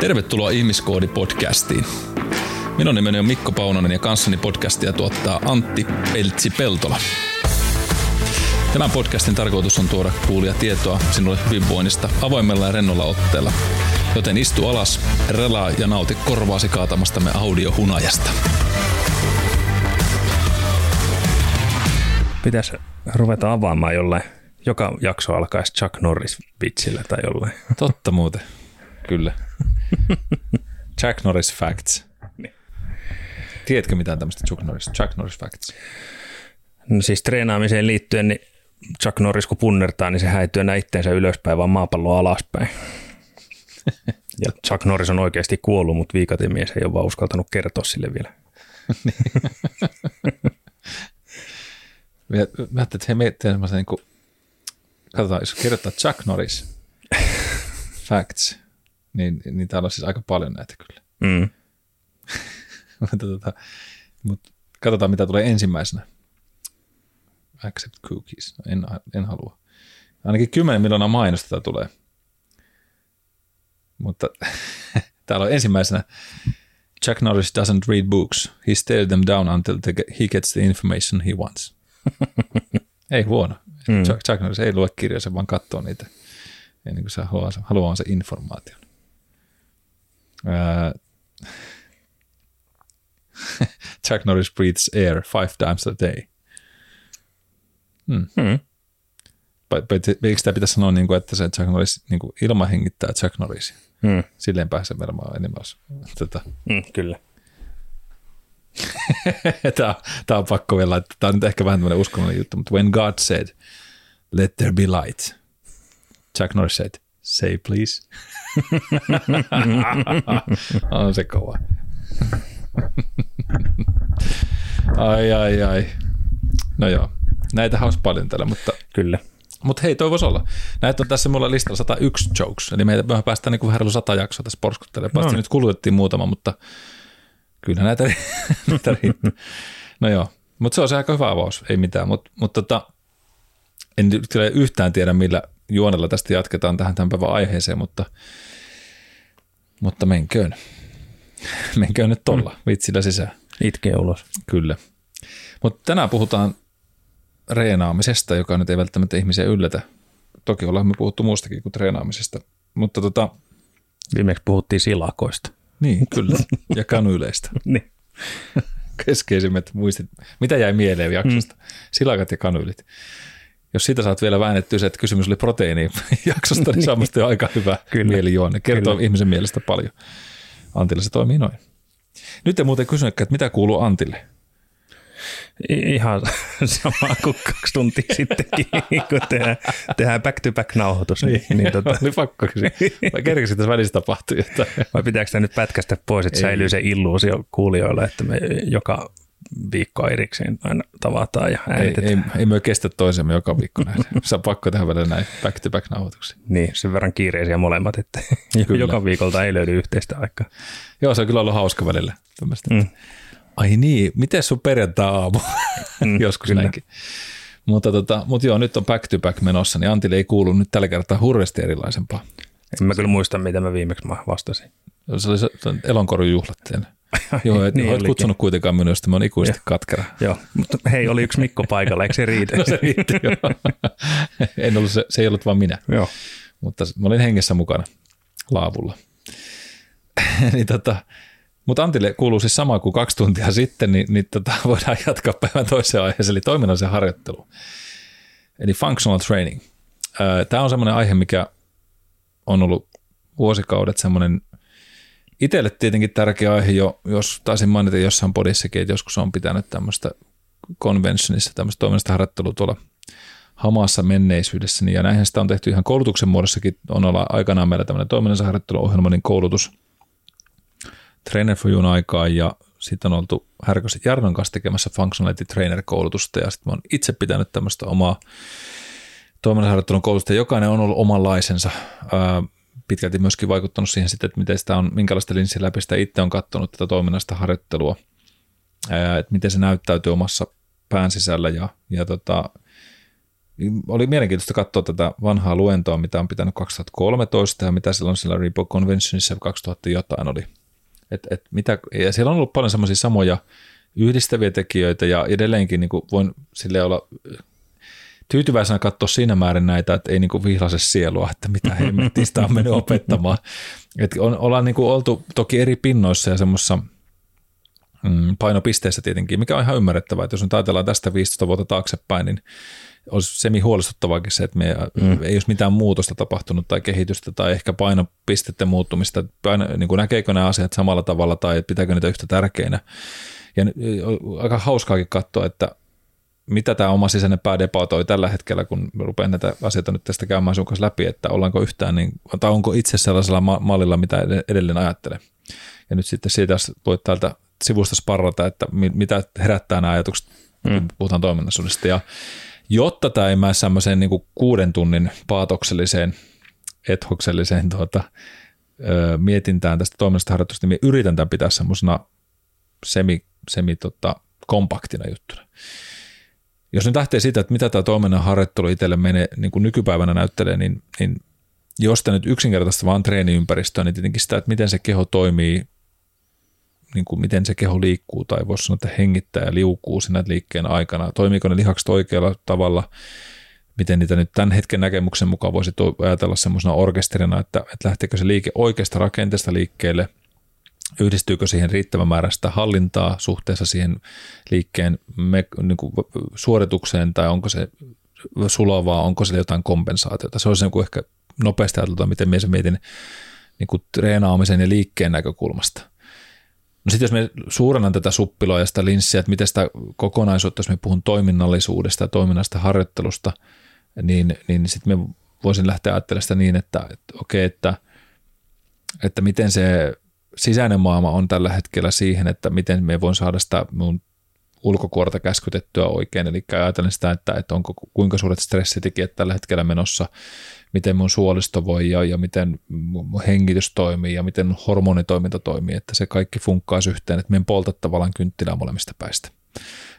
Tervetuloa Ihmiskoodi-podcastiin. Minun nimeni on Mikko Paunonen ja kanssani podcastia tuottaa Antti Peltsi-Peltola. Tämän podcastin tarkoitus on tuoda kuulia tietoa sinulle hyvinvoinnista avoimella ja rennolla otteella. Joten istu alas, relaa ja nauti korvaasi kaatamastamme audiohunajasta. Pitäisi ruveta avaamaan jollain. Joka jakso alkaisi Chuck Norris vitsillä tai jollain. Totta muuten. Kyllä. Chuck Norris Facts. Niin. Tiedätkö mitään tämmöistä Chuck Norris, Chuck Norris Facts? No siis treenaamiseen liittyen, niin Chuck Norris kun punnertaa, niin se häityy aina itteensä ylöspäin, vaan maapalloa alaspäin. Ja Chuck Norris on oikeasti kuollut, mutta viikatemies ei ole vaan uskaltanut kertoa sille vielä. Mä, mä ajattelin, että he miettii semmoisen niin kuin, katsotaan, jos kirjoittaa Chuck Norris Facts, niin, niin täällä on siis aika paljon näitä kyllä. Mm. mutta, tota, mutta katsotaan, mitä tulee ensimmäisenä. Accept cookies. No, en, en halua. Ainakin 10 miljoonaa mainosta tulee. Mutta täällä on ensimmäisenä Chuck Norris doesn't read books. He stares them down until the, he gets the information he wants. ei huono. Mm. Chuck, Chuck Norris ei lue kirjoja, se vaan katsoo niitä. Ennen kuin se haluaa, haluaa se informaation. Uh, Chuck Norris breathes air five times a day. Hmm. Mm. Eikö sitä pitäisi sanoa, niin kuin, että se Chuck Norris niin kuin ilma hengittää Chuck Norrisia? Mm. Silleen pääsee varmaan enemmän. Tota. Mm, kyllä. tämä, tämä on pakko vielä laittaa. Tämä on nyt ehkä vähän tämmöinen uskonnollinen juttu, mutta when God said, let there be light, Chuck Norris said, say please. on se kova. ai, ai, ai. No joo, näitä olisi paljon täällä, mutta, Kyllä. mutta hei, toi voisi olla. Näitä on tässä mulla listalla 101 jokes, eli meitä me päästään niin kuin vähän 100 jaksoa tässä porskuttelemaan. Paitsi No. nyt kulutettiin muutama, mutta kyllä näitä, näitä riittää. No joo, mutta se on se aika hyvä avaus, ei mitään, mutta mut tota, en nyt kyllä yhtään tiedä, millä juonella tästä jatketaan tähän tämän päivän aiheeseen, mutta, mutta menköön. Menköön nyt tolla mm. vitsillä sisään. Itkee ulos. Kyllä. Mutta tänään puhutaan reenaamisesta, joka nyt ei välttämättä ihmisiä yllätä. Toki ollaan me puhuttu muustakin kuin treenaamisesta. Mutta tota, Viimeksi puhuttiin silakoista. niin, kyllä. Ja kanyyleistä. Niin. Keskeisimmät muistit. Mitä jäi mieleen jaksosta? Mm. Silakat ja kanyylit. Jos siitä saat vielä väännettyä se, että kysymys oli proteiini jaksosta, niin on musta aika hyvä Kyllä. mielijuonne. Kertoo Kyllä. ihmisen mielestä paljon. Antilla se toimii noin. Nyt en muuten kysynytkään, että mitä kuuluu Antille? Ihan sama kuin kaksi tuntia sittenkin, kun tehdään, tehdään back-to-back-nauhoitus. Niin, niin tota, Oli pakko kysyä. Vai kerkesin tässä välissä tapahtui jotain? vai pitääkö sitä nyt pätkästä pois, että Ei. säilyy se illuusio kuulijoilla, että me joka viikko erikseen aina tavataan ja Ei, äänitetään. ei, ei me kestä toisemme joka viikko näin. Se on pakko tehdä välillä näin back-to-back nauhoituksia. Niin, sen verran kiireisiä molemmat, että Kyllä. joka viikolta ei löydy yhteistä aikaa. Joo, se on kyllä ollut hauska välillä. tämmöistä. Mm. Ai niin, miten sun perjantai-aamu? Mm, Joskus kyllä. näinkin. Mutta, tota, mutta joo, nyt on back to back menossa, niin Antille ei kuulu nyt tällä kertaa hurjasti erilaisempaa. En mä kyllä muista, mitä mä viimeksi mä vastasin. Se oli elonkorjujuhlat teille. Joo, et Niin olet kutsunut kuitenkaan minua, josta mä oon ikuisesti katkera. Joo, mutta hei, oli yksi Mikko paikalla, eikö se riitä? No se riitti, joo. en ollut, se, se ei ollut vaan minä. Joo. mutta mä olin hengessä mukana laavulla. niin tota, mutta Antille kuuluu siis sama kuin kaksi tuntia sitten, niin, niin tota, voidaan jatkaa päivän toiseen aiheeseen, eli toiminnallisen harjoittelu. Eli functional training. Tämä on semmoinen aihe, mikä on ollut vuosikaudet semmoinen itselle tietenkin tärkeä aihe jo, jos taisin mainita jossain podissakin, että joskus on pitänyt tämmöistä conventionissa, tämmöistä toiminnallista harjoittelua tuolla hamassa menneisyydessä, ja näinhän sitä on tehty ihan koulutuksen muodossakin. On olla aikanaan meillä tämmöinen toiminnallisen harjoitteluohjelma, niin koulutus Trainer for Youn aikaan, ja sitten on oltu Härkösen Jarnon kanssa tekemässä Functionality Trainer-koulutusta, ja sitten mä oon itse pitänyt tämmöistä omaa toiminnallisen harjoittelun koulutusta, jokainen on ollut omanlaisensa. Pitkälti myöskin vaikuttanut siihen sitten, että miten sitä on, minkälaista linssin läpi sitä itse on katsonut tätä toiminnallista harjoittelua, että miten se näyttäytyy omassa pään sisällä, ja, ja tota, oli mielenkiintoista katsoa tätä vanhaa luentoa, mitä on pitänyt 2013 ja mitä silloin sillä Repo Conventionissa 2000 jotain oli. Et, et mitä, ja siellä on ollut paljon semmoisia samoja yhdistäviä tekijöitä ja edelleenkin niin kuin voin sille olla tyytyväisenä katsoa siinä määrin näitä, että ei niin kuin vihlase sielua, että mitä hemmettistä on mennyt opettamaan. Et on, ollaan niin kuin oltu toki eri pinnoissa ja semmoisessa mm, painopisteessä tietenkin, mikä on ihan ymmärrettävää, että jos nyt ajatellaan tästä 15 vuotta taaksepäin, niin olisi semi huolestuttavaakin se, että me mm. ei olisi mitään muutosta tapahtunut tai kehitystä tai ehkä painopisteiden muuttumista, paino, niin kuin näkeekö nämä asiat samalla tavalla tai pitääkö niitä yhtä tärkeinä. Ja aika hauskaakin katsoa, että mitä tämä oma sisäinen pää debatoi tällä hetkellä, kun rupean näitä asioita nyt tästä käymään sun kanssa läpi, että ollaanko yhtään, niin, tai onko itse sellaisella mallilla, mitä edelleen ajattelee. Ja nyt sitten siitä voit täältä sivusta sparrata, että mitä herättää nämä ajatukset, kun mm. puhutaan toiminnallisuudesta. Ja jotta tämä ei mene semmoiseen niin kuuden tunnin paatokselliseen, ethokselliseen tuota, ö, mietintään tästä toiminnasta harjoitusta, niin yritän tämän pitää semmoisena semi, semi tota, kompaktina juttuna. Jos nyt lähtee siitä, että mitä tämä toiminnan harjoittelu itselle menee, niin kuin nykypäivänä näyttelee, niin, niin jos tämä nyt yksinkertaisesti vaan treeniympäristöä, niin tietenkin sitä, että miten se keho toimii, niin kuin miten se keho liikkuu, tai voisi sanoa, että hengittää ja liukuu siinä liikkeen aikana. Toimiiko ne lihakset oikealla tavalla, miten niitä nyt tämän hetken näkemyksen mukaan voisi ajatella semmoisena orkesterina, että, että lähteekö se liike oikeasta rakenteesta liikkeelle – yhdistyykö siihen riittävän määrästä hallintaa suhteessa siihen liikkeen me, niin kuin suoritukseen tai onko se sulavaa, onko se jotain kompensaatiota. Se olisi niin ehkä nopeasti ajateltua, miten minä mietin niin kuin treenaamisen ja liikkeen näkökulmasta. No sitten jos me suurennan tätä suppiloa ja sitä linssiä, että miten sitä kokonaisuutta, jos me puhun toiminnallisuudesta ja toiminnasta harjoittelusta, niin, niin sitten me voisin lähteä ajattelemaan sitä niin, että, että okei, että, että miten se sisäinen maailma on tällä hetkellä siihen, että miten me voin saada sitä mun ulkokuorta käskytettyä oikein, eli ajatellen sitä, että, että onko kuinka suuret stressitekijät tällä hetkellä menossa, miten mun suolisto voi ja, ja miten mun hengitys toimii ja miten hormonitoiminta toimii, että se kaikki funkkaisi yhteen, että me en polta tavallaan kynttilää molemmista päistä.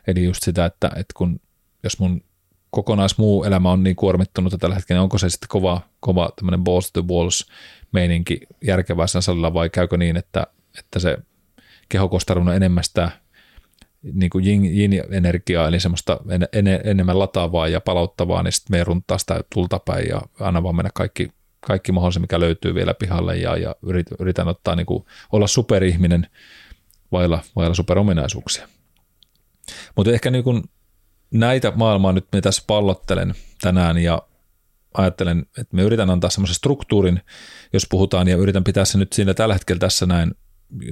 Eli just sitä, että, että kun, jos mun kokonais muu elämä on niin kuormittunut tällä hetkellä, niin onko se sitten kova, kova tämmöinen balls to walls meininki järkevässä salilla vai käykö niin, että, että se keho on enemmän sitä niin kuin yin-energiaa, eli semmoista en, en, enemmän lataavaa ja palauttavaa, niin sitten me runtaa sitä tultapäin ja aina vaan mennä kaikki, kaikki mahdollista, mikä löytyy vielä pihalle ja, ja yritän, yritän ottaa niin kuin, olla superihminen vailla, vailla superominaisuuksia. Mutta ehkä niin kuin näitä maailmaa nyt me tässä pallottelen tänään ja ajattelen, että me yritän antaa semmoisen struktuurin, jos puhutaan, ja yritän pitää se nyt siinä tällä hetkellä tässä näin,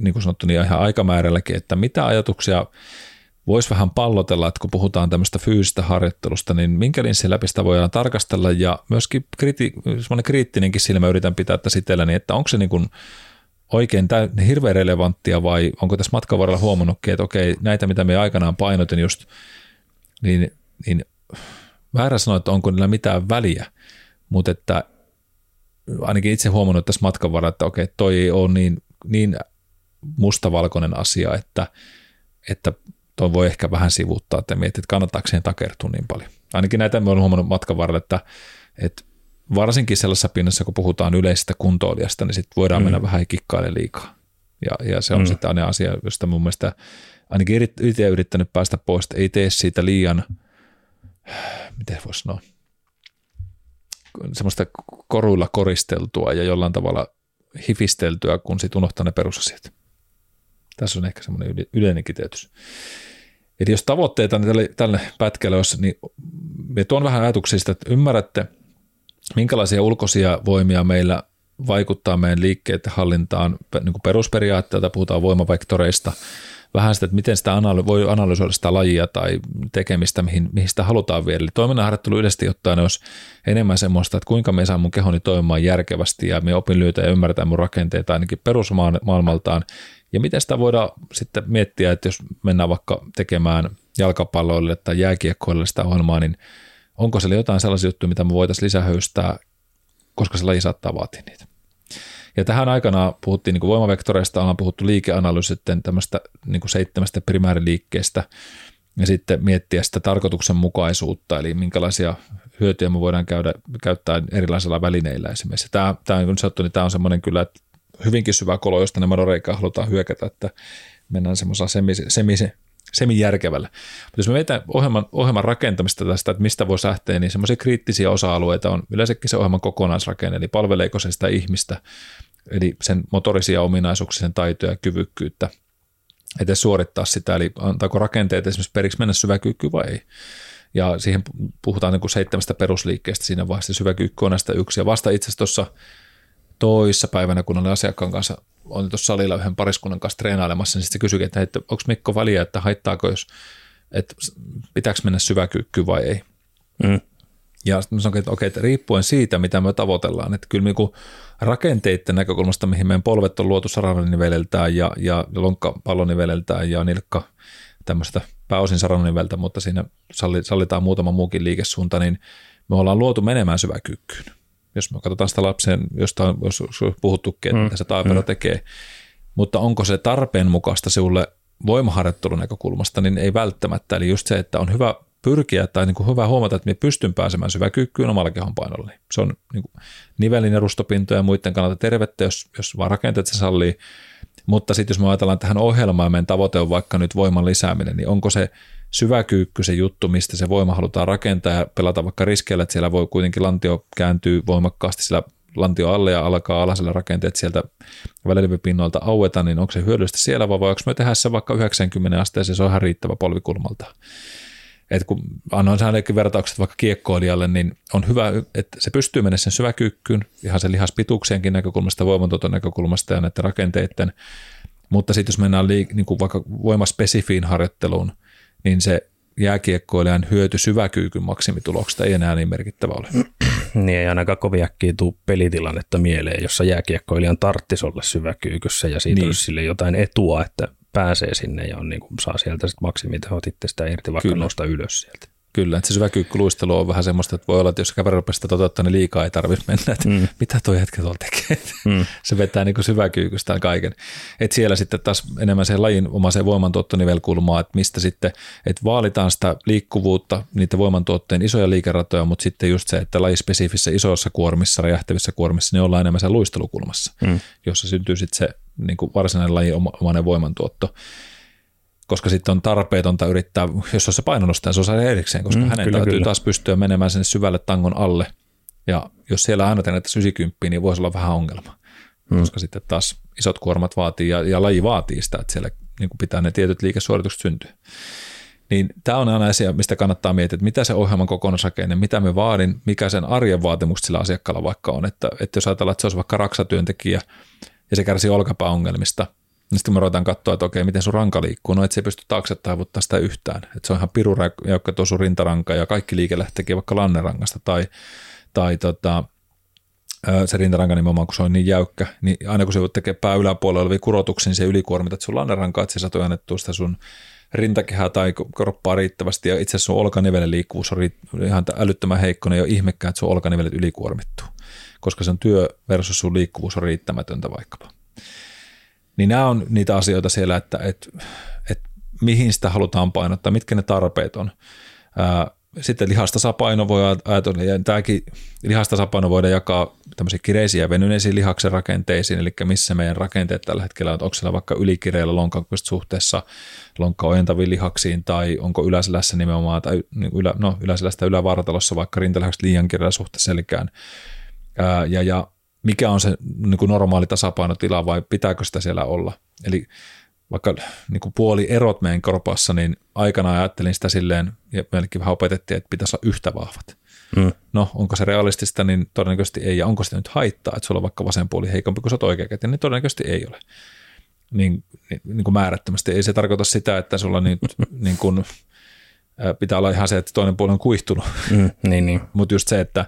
niin kuin sanottu, niin ihan aikamäärälläkin, että mitä ajatuksia voisi vähän pallotella, että kun puhutaan tämmöistä fyysistä harjoittelusta, niin minkä linssin läpi sitä voidaan tarkastella, ja myöskin kriti, semmoinen kriittinenkin silmä yritän pitää tässä itsellä, niin että onko se niin kuin oikein täy- hirveän relevanttia, vai onko tässä matkan varrella huomannutkin, että okei, näitä mitä me aikanaan painotin just, niin, niin väärä sanoa, että onko niillä mitään väliä, mutta että ainakin itse huomannut tässä matkan varrella, että okei, toi ei ole niin, niin mustavalkoinen asia, että, että toi voi ehkä vähän sivuuttaa, että mietit, että kannattaako siihen takertua niin paljon. Ainakin näitä me olen huomannut matkan varrella, että, että varsinkin sellaisessa pinnassa, kun puhutaan yleisestä kuntoilijasta, niin sitten voidaan mm. mennä vähän kikkaille liikaa. Ja, ja se on mm. sitten aina asia, josta mun mielestä ainakin itse yrittänyt päästä pois, että ei tee siitä liian, miten voisi sanoa, semmoista koruilla koristeltua ja jollain tavalla hifisteltyä, kun sitten unohtaa ne perusasiat. Tässä on ehkä semmoinen yleinen kiteytys. Eli jos tavoitteita niin tälle, tälle pätkälle olisi, niin me tuon vähän ajatuksista, että ymmärrätte, minkälaisia ulkoisia voimia meillä vaikuttaa meidän liikkeiden hallintaan niin perusperiaatteelta, puhutaan voimavektoreista – vähän sitä, että miten sitä analy- voi analysoida sitä lajia tai tekemistä, mihin, mihin sitä halutaan viedä. Eli toiminnanharjoittelu yleisesti ottaen olisi enemmän semmoista, että kuinka me saan mun kehoni toimimaan järkevästi ja me opin löytää ja ymmärtää mun rakenteita ainakin perusmaailmaltaan. Ja miten sitä voidaan sitten miettiä, että jos mennään vaikka tekemään jalkapalloille tai jääkiekkoille sitä ohjelmaa, niin onko siellä jotain sellaisia juttuja, mitä me voitaisiin lisähöystää, koska se laji saattaa vaatia niitä. Ja tähän aikana puhuttiin niin kuin voimavektoreista, ollaan puhuttu liikeanalyysi sitten tämmöistä niin kuin seitsemästä primääriliikkeestä ja sitten miettiä sitä tarkoituksenmukaisuutta, eli minkälaisia hyötyjä me voidaan käydä, käyttää erilaisilla välineillä esimerkiksi. Tämä, tämä, on, sanottu, niin tämä on semmoinen kyllä että hyvinkin syvä kolo, josta ne madoreikaa halutaan hyökätä, että mennään semmoisella semi, semi, semi-järkevällä. Mutta jos me vetään ohjelman, ohjelman rakentamista tästä, että mistä voi lähteä, niin semmoisia kriittisiä osa-alueita on yleensäkin se ohjelman kokonaisrakenne, eli palveleeko se sitä ihmistä, eli sen motorisia ominaisuuksia, sen taitoja ja kyvykkyyttä, edes suorittaa sitä, eli antaako rakenteet esimerkiksi periksi mennä syväkyykkyyn vai ei. Ja siihen puhutaan niin kuin seitsemästä perusliikkeestä siinä vaiheessa. Syväkyykky on näistä yksi. Ja vasta itse asiassa tuossa toissa päivänä, kun olin asiakkaan kanssa, olin tuossa salilla yhden pariskunnan kanssa treenailemassa, niin sitten kysyikin, että, että onko Mikko väliä, että haittaako, jos, että pitääkö mennä syväkyykkyyn vai ei. Mm. Ja sitten sanoin, että okei, että riippuen siitä, mitä me tavoitellaan, että kyllä niin rakenteiden näkökulmasta, mihin meidän polvet on luotu saranniveleltään ja, ja lonkkapalloniveleltään ja nilkka tämmöistä pääosin saranniveltä, mutta siinä sallitaan muutama muukin liikesuunta, niin me ollaan luotu menemään syväkyykkyyn. Jos me katsotaan sitä lapsen, josta on, jos puhuttukin, että mm. se taipero mm. tekee, mutta onko se tarpeen mukaista sinulle voimaharjoittelun näkökulmasta, niin ei välttämättä. Eli just se, että on hyvä pyrkiä tai niin kuin hyvä huomata, että me pystyn pääsemään syväkyykkyyn omalla kehonpainolla. Se on niin kuin nivelin erustopintoja ja muiden kannalta tervettä, jos, jos vaan rakenteet se sallii. Mutta sitten jos me ajatellaan tähän ohjelmaan, meidän tavoite on vaikka nyt voiman lisääminen, niin onko se syväkyykky se juttu, mistä se voima halutaan rakentaa ja pelata vaikka riskeillä, että siellä voi kuitenkin lantio kääntyy voimakkaasti sillä lantio alle ja alkaa alasella rakenteet sieltä välilevipinnoilta aueta, niin onko se hyödyllistä siellä vai voiko me tehdä se vaikka 90 asteeseen, se on ihan riittävä polvikulmalta että kun annoin hänellekin vertaukset vaikka kiekkoilijalle, niin on hyvä, että se pystyy mennä sen syväkyykkyyn, ihan sen lihaspituuksienkin näkökulmasta, voimantuoton näkökulmasta ja näiden rakenteiden, mutta sitten jos mennään liik- niin kuin vaikka voimaspesifiin harjoitteluun, niin se jääkiekkoilijan hyöty syväkyykyn maksimituloksesta ei enää niin merkittävä ole. Niin ei ainakaan kovin äkkiä tule pelitilannetta mieleen, jossa jääkiekkoilijan tarttisi olla syväkyykyssä ja siitä niin. olisi sille jotain etua, että pääsee sinne ja on, niin kuin, saa sieltä sit maksimitehot itse sitä irti, vaikka Kyllä. nosta ylös sieltä. Kyllä, että se syväkyykkyluistelu on vähän semmoista, että voi olla, että jos kävelee sitä toteuttaa, niin liikaa ei tarvitse mennä, että mm. mitä tuo hetki tuolla tekee. Mm. se vetää niin syväkyykystään kaiken. Et siellä sitten taas enemmän se lajin omaiseen voimantuottonivelkulmaa, että mistä sitten, että vaalitaan sitä liikkuvuutta, niitä voimantuotteen isoja liikeratoja, mutta sitten just se, että lajispesifissä isoissa kuormissa, räjähtävissä kuormissa, niin ollaan enemmän sen luistelukulmassa, mm. jossa syntyy sitten se niin kuin varsinainen lajin omainen voimantuotto koska sitten on tarpeetonta yrittää, jos on se painonostaja, se on erikseen, koska mm, hänen kyllä, täytyy kyllä. taas pystyä menemään sinne syvälle tangon alle. Ja jos siellä aina tehdään 90, niin voisi olla vähän ongelma, mm. koska sitten taas isot kuormat vaatii ja, ja laji vaatii sitä, että siellä niin kuin pitää ne tietyt liikesuoritukset syntyä. Niin tämä on aina asia, mistä kannattaa miettiä, että mitä se ohjelman kokonaisrakenne, mitä me vaadin, mikä sen arjen vaatimukset sillä asiakkaalla vaikka on. Että, että jos ajatellaan, että se olisi vaikka raksatyöntekijä ja se kärsii olkapääongelmista – sitten me ruvetaan katsoa, että okei, miten sun ranka liikkuu. No et se ei pysty taakse taivuttaa sitä yhtään. Että se on ihan pirujäykkä tuo sun rintaranka ja kaikki liike lähteekin vaikka lannerangasta tai, tai tota, se rintaranka nimenomaan, kun se on niin jäykkä, niin aina kun se tekee pää yläpuolella olevia kurotuksia, niin se ylikuormitat sun lannerankaa, että se saa tojannettua sitä sun rintakehää tai kroppaa riittävästi ja itse asiassa sun olkanivelen liikkuvuus on ihan älyttömän heikko, niin ei ole ihmekään, että sun olkanivelet ylikuormittuu, koska sen työ versus sun liikkuvuus on riittämätöntä vaikkapa. Niin nämä on niitä asioita siellä, että, että, että mihin sitä halutaan painottaa, mitkä ne tarpeet on. Sitten lihastasapaino voi ajatella, ja tämäkin lihastasapaino voidaan jakaa tämmöisiin kireisiin ja venyneisiin lihaksen rakenteisiin, eli missä meidän rakenteet tällä hetkellä on, onko siellä vaikka ylikireillä lonkan suhteessa lonkka ojentaviin lihaksiin, tai onko yläselässä nimenomaan, tai niin ylä, no, yläselästä ylävartalossa vaikka rintalihakset liian kireillä suhteessa selkään. ja, ja mikä on se niin kuin normaali tasapainotila vai pitääkö sitä siellä olla. Eli vaikka niin kuin puoli erot meidän korpassa, niin aikana ajattelin sitä silleen, ja meillekin vähän opetettiin, että pitäisi olla yhtä vahvat. Mm. No, onko se realistista, niin todennäköisesti ei. Ja onko sitä nyt haittaa, että sulla on vaikka vasen puoli heikompi kuin sä oot oikea käteen, niin todennäköisesti ei ole. Niin, niin, niin kuin määrättömästi. Ei se tarkoita sitä, että sulla nyt niin kuin, pitää olla ihan se, että toinen puoli on kuihtunut. Mm, niin, niin. Mutta just se, että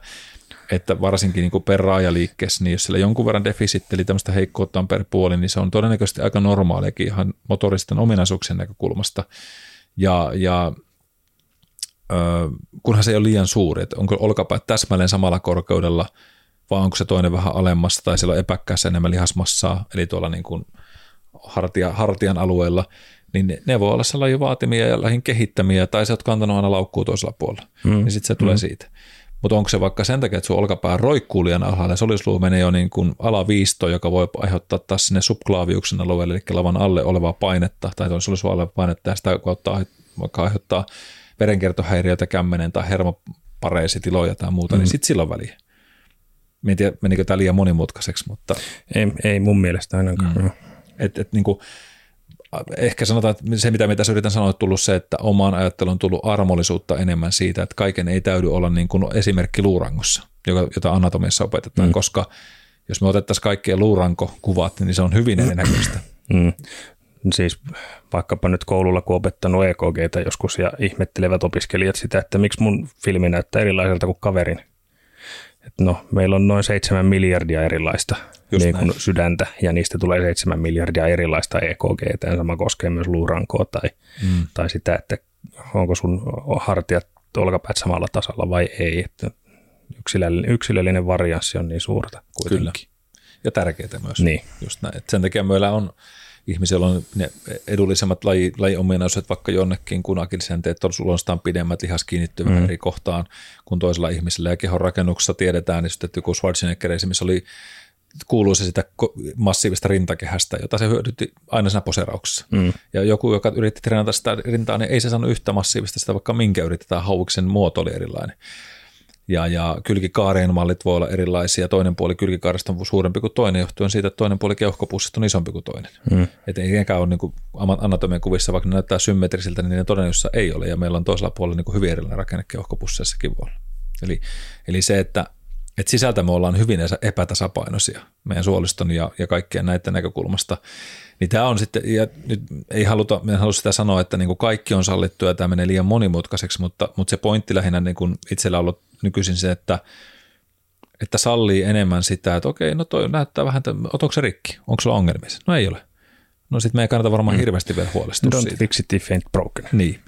että varsinkin niin kuin per raajaliikkeessä, niin jos sillä jonkun verran defisitti, eli tämmöistä heikkoutta on per puoli, niin se on todennäköisesti aika normaaliakin ihan motoristen ominaisuuksien näkökulmasta. Ja, ja ö, kunhan se ei ole liian suuri, että onko olkapäät täsmälleen samalla korkeudella, vai onko se toinen vähän alemmassa, tai siellä on epäkkäässä enemmän lihasmassaa, eli tuolla niin kuin hartia, hartian alueella, niin ne, voi olla sellaisia vaatimia ja lähin kehittämiä, tai se, oot kantanut aina laukkuu toisella puolella, mm. niin sitten se tulee mm. siitä. Mutta onko se vaikka sen takia, että sun olkapää roikkuu liian alhaalla solisluu menee jo niin kuin alaviisto, joka voi aiheuttaa taas sinne subklaaviuksen alueelle, eli lavan alle olevaa painetta tai solisluun alle painetta ja sitä kautta vaikka aiheuttaa verenkiertohäiriöitä, kämmenen tai hermopareisitiloja tai muuta, niin mm. niin sitten silloin väliä. Mä en tiedä, menikö tämä liian monimutkaiseksi, mutta... Ei, ei mun mielestä ainakaan. Mm. Et, et, niin kuin, ehkä sanotaan, että se mitä me tässä yritän sanoa, on tullut se, että omaan ajatteluun on tullut armollisuutta enemmän siitä, että kaiken ei täydy olla niin kuin esimerkki luurangossa, jota anatomiassa opetetaan, mm. koska jos me otettaisiin kaikkien luurankokuvat, niin se on hyvin erinäköistä. Mm. Siis vaikkapa nyt koululla, kun opettanut EKGtä joskus ja ihmettelevät opiskelijat sitä, että miksi mun filmi näyttää erilaiselta kuin kaverin – että no, meillä on noin 7 miljardia erilaista niin kuin sydäntä ja niistä tulee 7 miljardia erilaista EKG. Ja sama koskee myös luurankoa tai, mm. tai sitä, että onko sun hartiat olkapäät samalla tasalla vai ei. Että yksilöllinen, yksilöllinen varianssi on niin suurta kuitenkin. Kyllä. Ja tärkeää myös. Niin. Just näin. Et sen takia meillä on ihmisillä on ne edullisemmat laji, lajiominaisuudet vaikka jonnekin, kun akilisenteet on luonnostaan pidemmät lihas kiinnittyvät mm. eri kohtaan kuin toisella ihmisellä. Ja kehon rakennuksessa tiedetään, niin että joku Schwarzenegger esimerkiksi oli kuuluisi sitä massiivista rintakehästä, jota se hyödytti aina siinä poserauksessa. Mm. Ja joku, joka yritti treenata sitä rintaa, niin ei se saanut yhtä massiivista sitä, vaikka minkä yritetään hauiksen muoto oli erilainen ja, ja kylkikaarien mallit voi olla erilaisia. Toinen puoli kylkikaaresta on suurempi kuin toinen johtuen siitä, että toinen puoli keuhkopussista on isompi kuin toinen. Mm. Että ei niinkään ole niin anatomian kuvissa, vaikka ne näyttää symmetrisiltä, niin ne todellisuudessa ei ole. Ja meillä on toisella puolella niin hyvin erilainen rakenne keuhkopusseissakin voi olla. Eli, eli se, että, että sisältä me ollaan hyvin epätasapainoisia meidän suoliston ja, ja kaikkien näiden näkökulmasta. Niin tämä on sitten, ja nyt ei haluta, en halua sitä sanoa, että niin kuin kaikki on sallittu ja tämä menee liian monimutkaiseksi, mutta, mutta se pointti lähinnä niin kuin itsellä on ollut nykyisin se, että, että sallii enemmän sitä, että okei, no toi näyttää vähän, että otoiko se rikki, onko sulla ongelmia? No ei ole. No sitten me ei kannata varmaan mm. hirveästi vielä huolestua Don't siitä. fix it if ain't broken. Niin.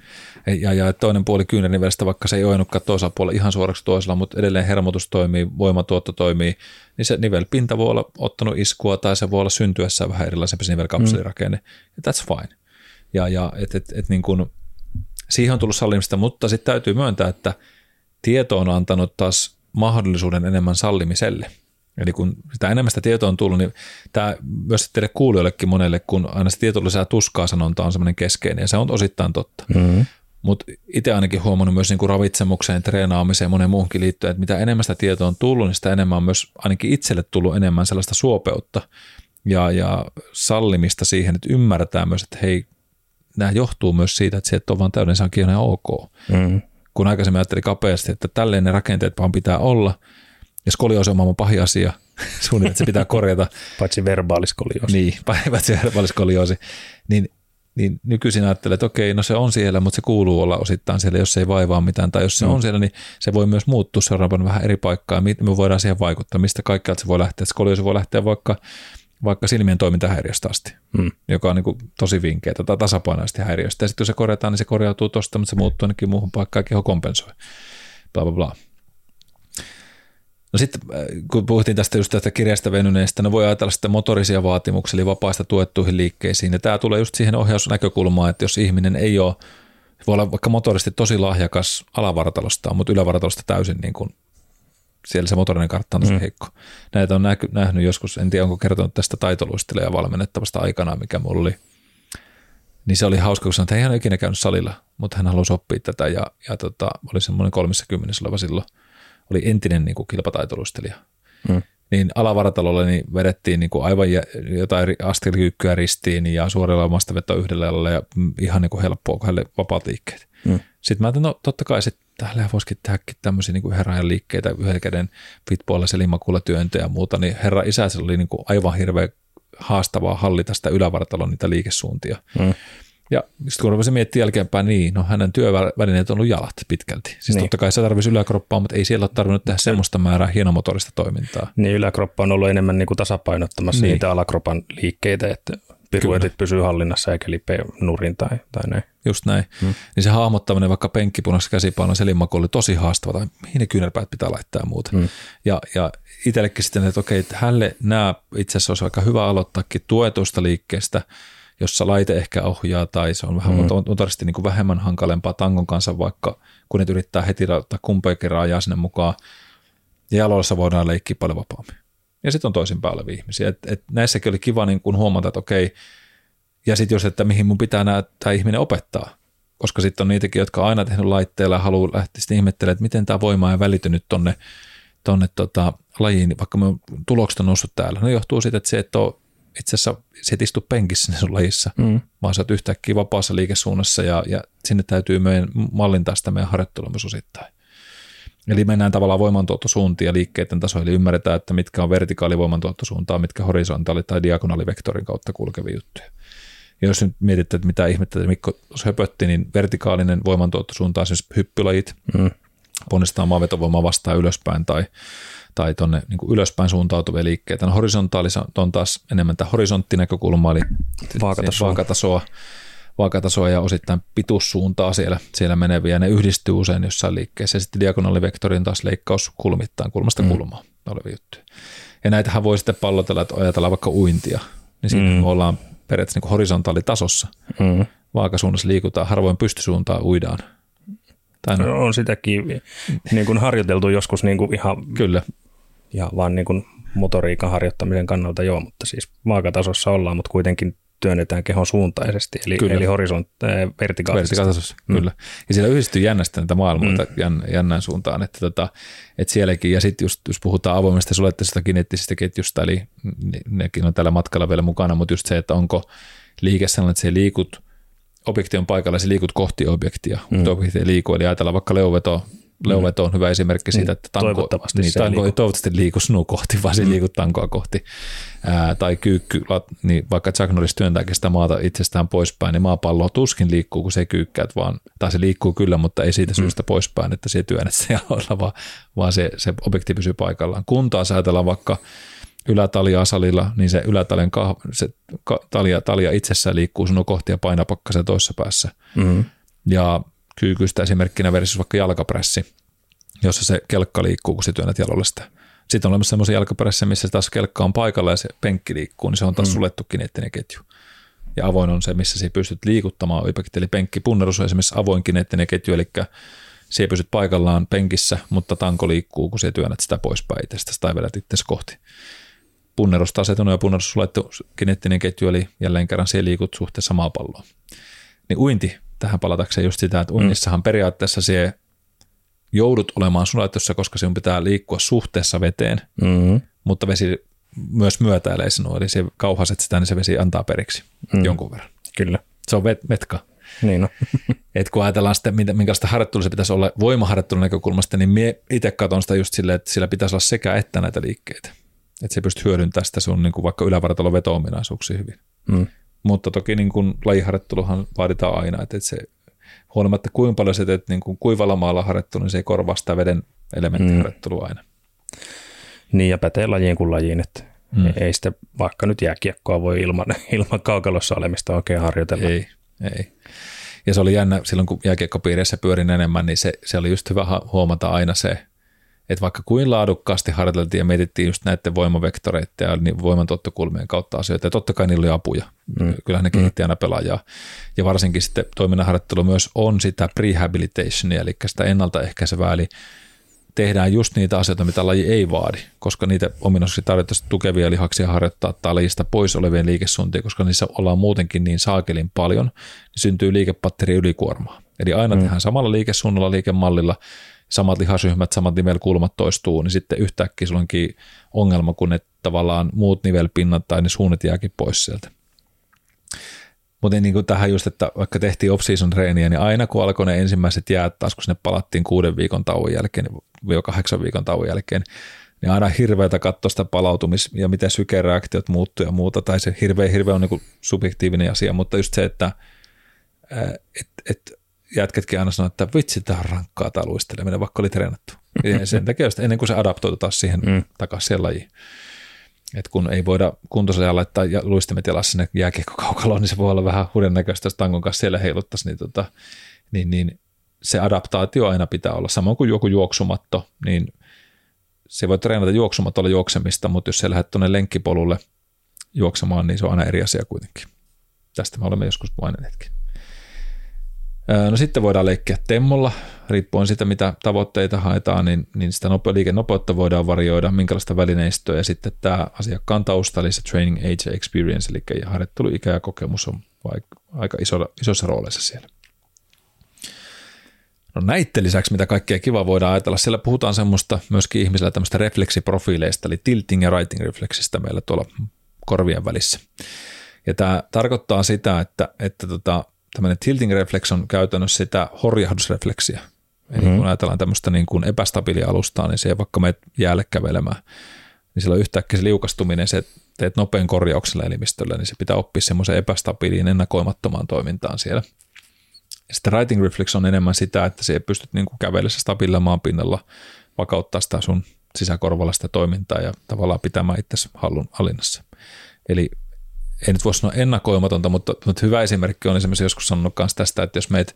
Ja, ja toinen puoli kyynärnivelestä, vaikka se ei ojennutkaan toisella puolella ihan suoraksi toisella, mutta edelleen hermotus toimii, voimatuotto toimii, niin se nivelpinta voi olla ottanut iskua tai se voi olla syntyessä vähän erilaisempi se nivelkapselirakenne. Mm. That's fine. Ja, ja et, et, et niin kun, siihen on tullut sallimista, mutta sitten täytyy myöntää, että – tieto on antanut taas mahdollisuuden enemmän sallimiselle. Eli kun sitä enemmän sitä tietoa on tullut, niin tämä myös teille kuulijoillekin monelle, kun aina se tieto lisää tuskaa sanonta on semmoinen keskeinen, ja se on osittain totta. Mm-hmm. Mutta itse ainakin huomannut myös niin kuin ravitsemukseen, treenaamiseen ja monen muuhunkin liittyen, että mitä enemmän sitä tietoa on tullut, niin sitä enemmän on myös ainakin itselle tullut enemmän sellaista suopeutta ja, ja sallimista siihen, että ymmärretään myös, että hei, nämä johtuu myös siitä, että se et ole vaan täyden, ihan ok. Mm-hmm kun aikaisemmin ajattelin kapeasti, että tälleen ne rakenteet vaan pitää olla, ja skolioosi on maailman pahin asia, suunnilleen, että se pitää korjata. Paitsi verbaaliskolioosi. Niin, paitsi verbaaliskolioosi. Niin, niin nykyisin ajattelen, että okei, no se on siellä, mutta se kuuluu olla osittain siellä, jos se ei vaivaa mitään, tai jos se mm. on siellä, niin se voi myös muuttua seuraavan vähän eri paikkaa, miten me voidaan siihen vaikuttaa, mistä kaikkialta se voi lähteä. Skolioosi voi lähteä vaikka vaikka silmien toimintahäiriöstä asti, hmm. joka on niin kuin tosi vinkeä tai tasapainoisesti häiriöstä. Ja sitten kun se korjataan, niin se korjautuu tuosta, mutta se muuttuu ainakin muuhun paikkaan keho kompensoi. Bla, bla, bla. No sitten äh, kun puhuttiin tästä just tästä kirjasta venyneestä, no voi ajatella sitten motorisia vaatimuksia, eli vapaista tuettuihin liikkeisiin. Ja tämä tulee just siihen ohjausnäkökulmaan, että jos ihminen ei ole, voi olla vaikka motoristi tosi lahjakas alavartalosta, mutta ylävartalosta täysin niin kuin siellä se motorinen kartta on tosi mm. heikko. Näitä on näky, nähnyt joskus, en tiedä onko kertonut tästä taitoluistelijan valmennettavasta aikanaan, mikä mulla oli. Niin se oli hauska, kun sanoi, että ei hän ole ikinä käynyt salilla, mutta hän halusi oppia tätä ja, ja tota, oli semmoinen 30 oleva silloin. Oli entinen niin kuin kilpataitoluistelija. Mm. Niin alavartalolle niin vedettiin niin kuin aivan jotain askelkyykkyä ristiin ja suorilla omasta veto yhdellä ja ihan niin kuin helppoa, kun hänelle vapaat liikkeet. Mm. Sitten mä ajattelin, no totta kai sitten täällä voisikin tehdäkin tämmöisiä niin herran liikkeitä, yhden käden pitpuolella selimakuulla työntöjä ja muuta, niin herra isä oli niin kuin aivan hirveän haastavaa hallita sitä ylävartalon niitä liikesuuntia. Mm. Ja sitten kun rupesin miettimään jälkeenpäin, niin no hänen työvälineet on ollut jalat pitkälti. Siis niin. totta kai se tarvitsisi yläkroppaa, mutta ei siellä ole tarvinnut tehdä semmoista määrää hienomotorista toimintaa. Niin yläkroppa on ollut enemmän niin kuin tasapainottamassa niin. niitä alakropan liikkeitä, että piruetit pysyy hallinnassa eikä lipeä nurin tai, tai näin. Just näin. Hmm. Niin se hahmottaminen vaikka penkkipunassa käsipainon selinmaku oli tosi haastava, tai mihin ne kyynärpäät pitää laittaa ja muuta. Hmm. Ja, ja itsellekin sitten, että okei, että hänelle nämä itse asiassa olisi aika hyvä aloittaakin tuetusta liikkeestä, jossa laite ehkä ohjaa tai se on vähän hmm. motoristi niin kuin vähemmän hankalempaa tangon kanssa vaikka kun ne yrittää heti ottaa kumpaakin raajaa sinne mukaan. Ja jaloissa voidaan leikkiä paljon vapaammin. Ja sitten on toisinpäin olevia ihmisiä. Et, et näissäkin oli kiva niin kun huomata, että okei, ja sitten jos, että mihin mun pitää tämä ihminen opettaa. Koska sitten on niitäkin, jotka on aina tehnyt laitteella ja haluaa lähteä sitten ihmettelemään, että miten tämä voima ei välity nyt tonne, tonne tota, lajiin, vaikka me tulokset on noussut täällä. No johtuu siitä, että se et ole itse asiassa se et istu penkissä sun lajissa, mm. vaan sä oot yhtäkkiä vapaassa liikesuunnassa ja, ja sinne täytyy meidän mallintaa sitä meidän harjoittelua myös osittain. Eli mennään tavallaan voimantuottosuuntiin ja liikkeiden tasoille, eli ymmärretään, että mitkä on vertikaalivoimantuottosuuntaa, mitkä horisontaali- tai diagonaalivektorin kautta kulkevia juttuja. Ja jos nyt mietitte, että mitä ihmettä Mikko höpötti, niin vertikaalinen voimantuottosuunta on siis hyppylajit, mm. ponnistaa maavetovoimaa vastaan ylöspäin tai, tai tuonne niin ylöspäin suuntautuvia liikkeitä. No horisontaalissa on taas enemmän tämä horisonttinäkökulma, eli vaakatasoa. vaakatasoa vaakatasoa ja osittain pituussuuntaa siellä, siellä meneviä. Ne yhdistyy usein jossain liikkeessä. Ja sitten diagonaalivektori on taas leikkaus kulmittain, kulmasta mm. kulmaan olevia juttuja. Ja näitähän voi sitten pallotella, että ajatellaan vaikka uintia. Niin siinä mm. ollaan periaatteessa niin horisontaalitasossa. Mm. Vaakasuunnassa liikutaan, harvoin pystysuuntaan uidaan. Tai no, on sitäkin niin kuin harjoiteltu joskus niin kuin ihan, Kyllä. Ja vaan niin kuin motoriikan harjoittamisen kannalta joo, mutta siis vaakatasossa ollaan, mutta kuitenkin työnnetään kehon suuntaisesti, eli, kyllä. eli horisont, äh, vertikaalisesti. Vertikaalisesti, mm. kyllä. Ja siellä yhdistyy jännästi näitä maailmoita mm. jänn, jännän suuntaan, että, tota, että sielläkin, ja sitten just jos puhutaan avoimesta sulettisesta kineettisestä ketjusta, eli nekin on tällä matkalla vielä mukana, mutta just se, että onko liike sellainen, että se liikut, objekti on paikalla ja se liikut kohti objektia, mm. mutta objekti ei liiku, eli ajatellaan vaikka leuveto, Leuveto on hyvä esimerkki siitä, että tanko, toivottavasti, niin, tanko ei toivottavasti liiku sinua kohti, vaan se mm. liikut tankoa kohti. Ää, tai kyykky, niin vaikka Chuck Norris työntääkin sitä maata itsestään poispäin, niin maapallo tuskin liikkuu, kun se kyykkää, vaan, tai se liikkuu kyllä, mutta ei siitä mm. syystä poispäin, että se työnnät se jaloilla, vaan, vaan se, se objekti pysyy paikallaan. Kun taas ajatellaan vaikka ylätalia asalilla, niin se ylätalian kah, se talia, talia itsessään liikkuu sinua kohti ja painapakka se toisessa päässä. Mm. Ja kyykystä esimerkkinä versus vaikka jalkapressi, jossa se kelkka liikkuu, kun se työnnät jalolle sitä. Sitten on olemassa semmoisia jalkapressejä, missä taas kelkka on paikalla ja se penkki liikkuu, niin se on taas mm. suljettu kineettinen ketju. Ja avoin on se, missä sä pystyt liikuttamaan objekti, eli penkki punnerus on esimerkiksi avoin kineettinen ketju, eli se pysyt paikallaan penkissä, mutta tanko liikkuu, kun se työnnät sitä poispäin itsestä tai vedät itse kohti. Punnerus taas etunut ja punnerus suljettu kineettinen ketju, eli jälleen kerran se liikut suhteessa maapalloon. Niin uinti tähän palatakseen just sitä, että uinnissahan mm. periaatteessa se joudut olemaan suljetussa, koska sinun pitää liikkua suhteessa veteen, mm-hmm. mutta vesi myös myötäilee sinua, eli se kauhaset sitä, niin se vesi antaa periksi mm. jonkun verran. Kyllä. Se on vet, metka. Niin no. Et kun ajatellaan sitten, minkälaista harjoittelua se pitäisi olla voimaharjoittelun näkökulmasta, niin minä itse katson sitä just silleen, että sillä pitäisi olla sekä että näitä liikkeitä. Että se pystyy hyödyntämään sitä sun niin kuin vaikka ylävartalon veto-ominaisuuksia hyvin. Mm. Mutta toki niin kuin lajiharjoitteluhan vaaditaan aina, että se huolimatta kuinka paljon sä teet niin kuin kuivalla maalla harjoittelua, niin se ei korvaa sitä veden elementtiharjoittelua mm. aina. Niin ja pätee lajiin kuin lajiin, että mm. ei sitä vaikka nyt jääkiekkoa voi ilman, ilman kaukalossa olemista oikein harjoitella. Ei, ei. Ja se oli jännä, silloin kun jääkiekkopiireissä pyörin enemmän, niin se, se oli just hyvä huomata aina se, että vaikka kuin laadukkaasti harjoiteltiin ja mietittiin just näiden voimavektoreiden ja niin voimantuottokulmien kautta asioita, ja totta kai niillä oli apuja. Mm. Kyllähän ne kehitti aina pelaajaa. Ja varsinkin sitten toiminnanharjoittelu myös on sitä prehabilitationia, eli sitä ennaltaehkäisevää, eli tehdään just niitä asioita, mitä laji ei vaadi, koska niitä ominaisuuksia tarvittaisiin tukevia lihaksia harjoittaa tai lajista pois olevien liikesuuntia, koska niissä ollaan muutenkin niin saakelin paljon, niin syntyy liikepatteri ylikuormaa. Eli aina mm. tehdään samalla liikesuunnalla, liikemallilla, samat lihasryhmät, samat nivelkulmat toistuu, niin sitten yhtäkkiä sulla onkin ongelma, kun ne tavallaan muut nivelpinnat tai ne suunnit jääkin pois sieltä. Mutta niin kuin tähän just, että vaikka tehtiin off-season treeniä, niin aina kun alkoi ne ensimmäiset jäät taas, kun sinne palattiin kuuden viikon tauon jälkeen, niin kahdeksan viikon tauon jälkeen, niin aina hirveätä katsoa sitä palautumis- ja miten sykereaktiot muuttuu ja muuta, tai se hirveä, hirveä on niin subjektiivinen asia, mutta just se, että et, et jätketkin aina sanoo, että vitsi, tämä on rankkaa tämä luisteleminen, vaikka oli treenattu. Ja sen takia just ennen kuin se adaptoitu taas siihen mm. takaisin siihen lajiin. Et kun ei voida kuntoisella laittaa luistimet jalassa sinne jääkiekkokaukaloon, niin se voi olla vähän hurjan näköistä, jos tangon kanssa siellä heiluttaisi, niin, tota, niin, niin se adaptaatio aina pitää olla. Samoin kuin joku juoksumatto, niin se voi treenata juoksumatolla juoksemista, mutta jos se lähdet tuonne lenkkipolulle juoksemaan, niin se on aina eri asia kuitenkin. Tästä me olemme joskus maininneetkin. No sitten voidaan leikkiä temmolla, riippuen siitä, mitä tavoitteita haetaan, niin, niin sitä nope- liikenopeutta voidaan varjoida, minkälaista välineistöä, ja sitten tämä asiakkaan tausta, eli se training age experience, eli harjoitteluikä ja kokemus on aika iso, isossa roolissa siellä. No näiden lisäksi, mitä kaikkea kiva voidaan ajatella, siellä puhutaan semmoista myöskin ihmisillä tämmöistä refleksiprofiileista, eli tilting ja writing refleksistä meillä tuolla korvien välissä. Ja tämä tarkoittaa sitä, että, että tota, tämmöinen tilting reflex on käytännössä sitä horjahdusrefleksiä. Eli mm-hmm. kun ajatellaan tämmöistä niin kuin epästabiilia alustaa, niin se vaikka menet jäälle kävelemään, niin silloin yhtäkkiä se liukastuminen, se teet nopean korjauksella elimistöllä, niin se pitää oppia semmoiseen epästabiiliin ennakoimattomaan toimintaan siellä. Ja sitten writing reflex on enemmän sitä, että se pystyt niin kuin kävellessä stabiililla maanpinnalla vakauttaa sitä sun sisäkorvalla sitä toimintaa ja tavallaan pitämään itse hallun hallinnassa. Eli ei nyt voi sanoa ennakoimatonta, mutta, mutta hyvä esimerkki on esimerkiksi joskus sanonut myös tästä, että jos meet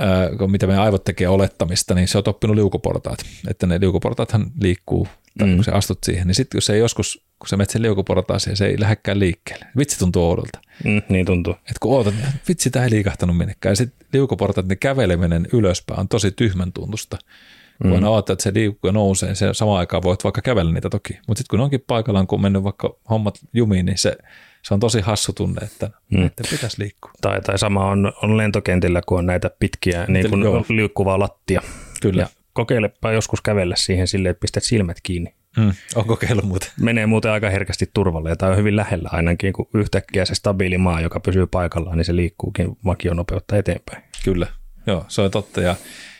äh, mitä meidän aivot tekee olettamista, niin se on oppinut liukuportaat. Että ne liukuportaathan liikkuu, tai mm. kun sä astut siihen, niin sitten jos se joskus, kun sä menet sen liukuportaaseen, se ei lähdekään liikkeelle. Vitsi tuntuu oudolta. Mm, niin tuntuu. Et kun ootat, niin vitsi, tämä ei liikahtanut minnekään. Ja sitten liukuportaat, ne käveleminen ylöspäin on tosi tyhmän tuntusta. Mm. Voin odottaa, että se liukkuu ja nousee, niin se samaan aikaan voit vaikka kävellä niitä toki. Mutta sitten kun onkin paikallaan, kun on mennyt vaikka hommat jumiin, niin se se on tosi hassu tunne, että mm. pitäisi liikkua. Tai, tai sama on, on lentokentillä, kun on näitä pitkiä niin kuin liukkuvaa lattia. Kyllä. Ja kokeilepa joskus kävellä siihen silleen, että pistät silmät kiinni. Mm, on kokeillut muuten. Menee muuten aika herkästi turvalle, tai on hyvin lähellä ainakin, kun yhtäkkiä se stabiili maa, joka pysyy paikallaan, niin se liikkuukin vakionopeutta eteenpäin. Kyllä, joo, se on totta. Ja,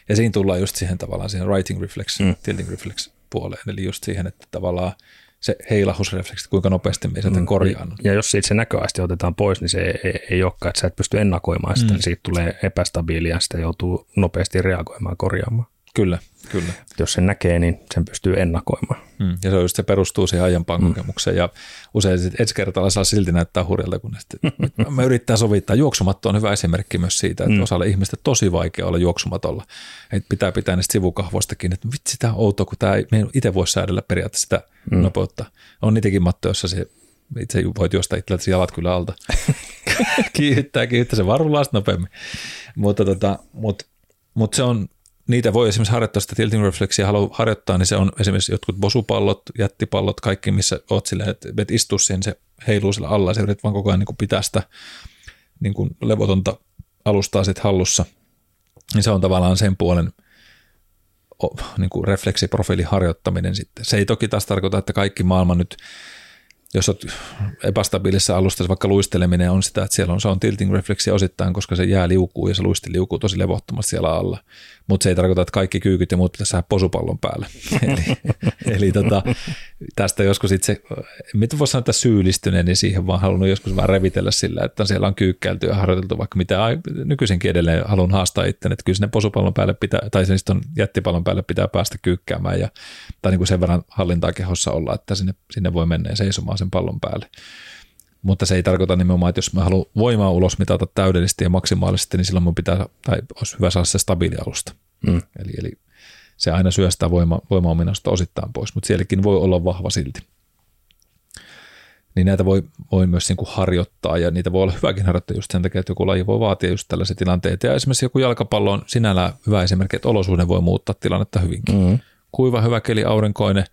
ja siinä tullaan just siihen tavallaan siihen writing reflex, mm. tilting reflex puoleen, eli just siihen, että tavallaan – se heilahusrefleksi, kuinka nopeasti me sieltä mm, korjaan. Ja jos siitä se näköaisti otetaan pois, niin se ei, ei, olekaan, että sä et pysty ennakoimaan sitä, mm. niin siitä tulee epästabiilia ja sitä joutuu nopeasti reagoimaan korjaamaan. Kyllä, kyllä. Jos sen näkee, niin sen pystyy ennakoimaan. Mm. Ja se, on just, se perustuu siihen aiempaan mm. kokemukseen ja usein ensi kertaa saa silti näyttää hurjalta, kun sitten, me yrittää sovittaa. Juoksumatto on hyvä esimerkki myös siitä, että mm. osalle ihmistä tosi vaikea olla juoksumatolla. Että pitää pitää niistä sivukahvoistakin, että vitsi tämä on outo, kun tämä ei, me ei itse voi säädellä periaatteessa sitä mm. nopeutta. On niitäkin matto, jossa se itse voit juosta itsellesi jalat kyllä alta. kiihittää, kiihittää se varvulla nopeammin. Mutta tota, mut, mut se on niitä voi esimerkiksi harjoittaa sitä tilting refleksiä, haluaa harjoittaa, niin se on esimerkiksi jotkut bosupallot, jättipallot, kaikki, missä oot silleen, että et istuu siihen, se heiluu sillä alla, ja se yrität vaan koko ajan niin pitää sitä niin kuin levotonta alustaa sitten hallussa. Niin se on tavallaan sen puolen niin kuin refleksiprofiilin harjoittaminen sitten. Se ei toki taas tarkoita, että kaikki maailma nyt jos olet epästabiilissa alustassa, vaikka luisteleminen on sitä, että siellä on, se on tilting refleksi osittain, koska se jää liukuu ja se luisti liukuu tosi levottomasti siellä alla. Mutta se ei tarkoita, että kaikki kyykyt ja muut pitäisi saada posupallon päälle. eli eli tota, tästä joskus itse, mitä voisi sanoa, että syyllistyneen, niin siihen vaan halunnut joskus vähän revitellä sillä, että siellä on kyykkäilty ja harjoiteltu vaikka mitä nykyisinkin edelleen haluan haastaa itse, että kyllä sinne posupallon päälle pitää, tai sen on jättipallon päälle pitää päästä kyykkäämään ja, tai niin kuin sen verran hallintaa kehossa olla, että sinne, sinne voi mennä ja seisomaan sen pallon päälle. Mutta se ei tarkoita nimenomaan, että jos mä haluan voimaa ulos mitata täydellisesti ja maksimaalisesti, niin silloin mun pitää, tai olisi hyvä saada se stabiili alusta. Mm. Eli, eli se aina syö sitä voima, voimaominaisuutta osittain pois, mutta sielläkin voi olla vahva silti. Niin näitä voi, voi myös niin kuin harjoittaa ja niitä voi olla hyväkin harjoittaa just sen takia, että joku laji voi vaatia just tällaisia tilanteita. Ja esimerkiksi joku jalkapallo on sinällään hyvä esimerkki, että olosuhde voi muuttaa tilannetta hyvinkin. Mm. Kuiva, hyvä keli, aurinkoinen,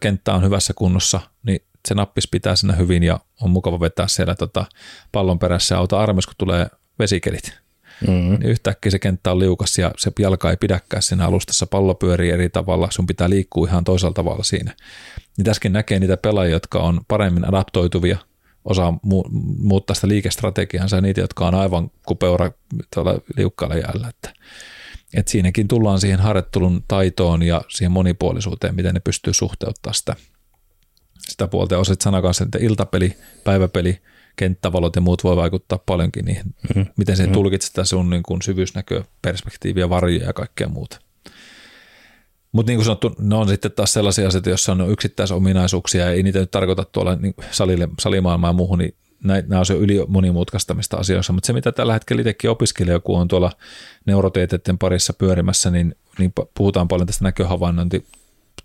kenttä on hyvässä kunnossa, niin se nappis pitää sinne hyvin ja on mukava vetää siellä tota pallon perässä ja auta armes, kun tulee vesikelit. Mm-hmm. Niin yhtäkkiä se kenttä on liukas ja se jalka ei pidäkään siinä alustassa, pallo pyörii eri tavalla, sun pitää liikkua ihan toisella tavalla siinä. Niin tässäkin näkee niitä pelaajia, jotka on paremmin adaptoituvia, osaa mu- muuttaa sitä liikestrategiansa ja niitä, jotka on aivan kupeura tuolla liukkaalla jäällä. Että, että siinäkin tullaan siihen harjoittelun taitoon ja siihen monipuolisuuteen, miten ne pystyy suhteuttaa sitä, sitä puolta. Ja osit sanoa kanssa, että iltapeli, päiväpeli, kenttävalot ja muut voi vaikuttaa paljonkin niihin, mm-hmm. miten se mm-hmm. tulkitset sitä sun niin kuin syvyysnäköä, perspektiiviä, varjoja ja kaikkea muuta. Mutta niin kuin sanottu, ne on sitten taas sellaisia asioita, joissa on yksittäisominaisuuksia ja ei niitä nyt tarkoita tuolla niin salille, salimaailmaan ja muuhun, niin nämä on se yli monimutkaistamista asioissa, mutta se mitä tällä hetkellä itsekin opiskelija, kun on tuolla neurotieteiden parissa pyörimässä, niin, niin puhutaan paljon tästä näköhavainnointi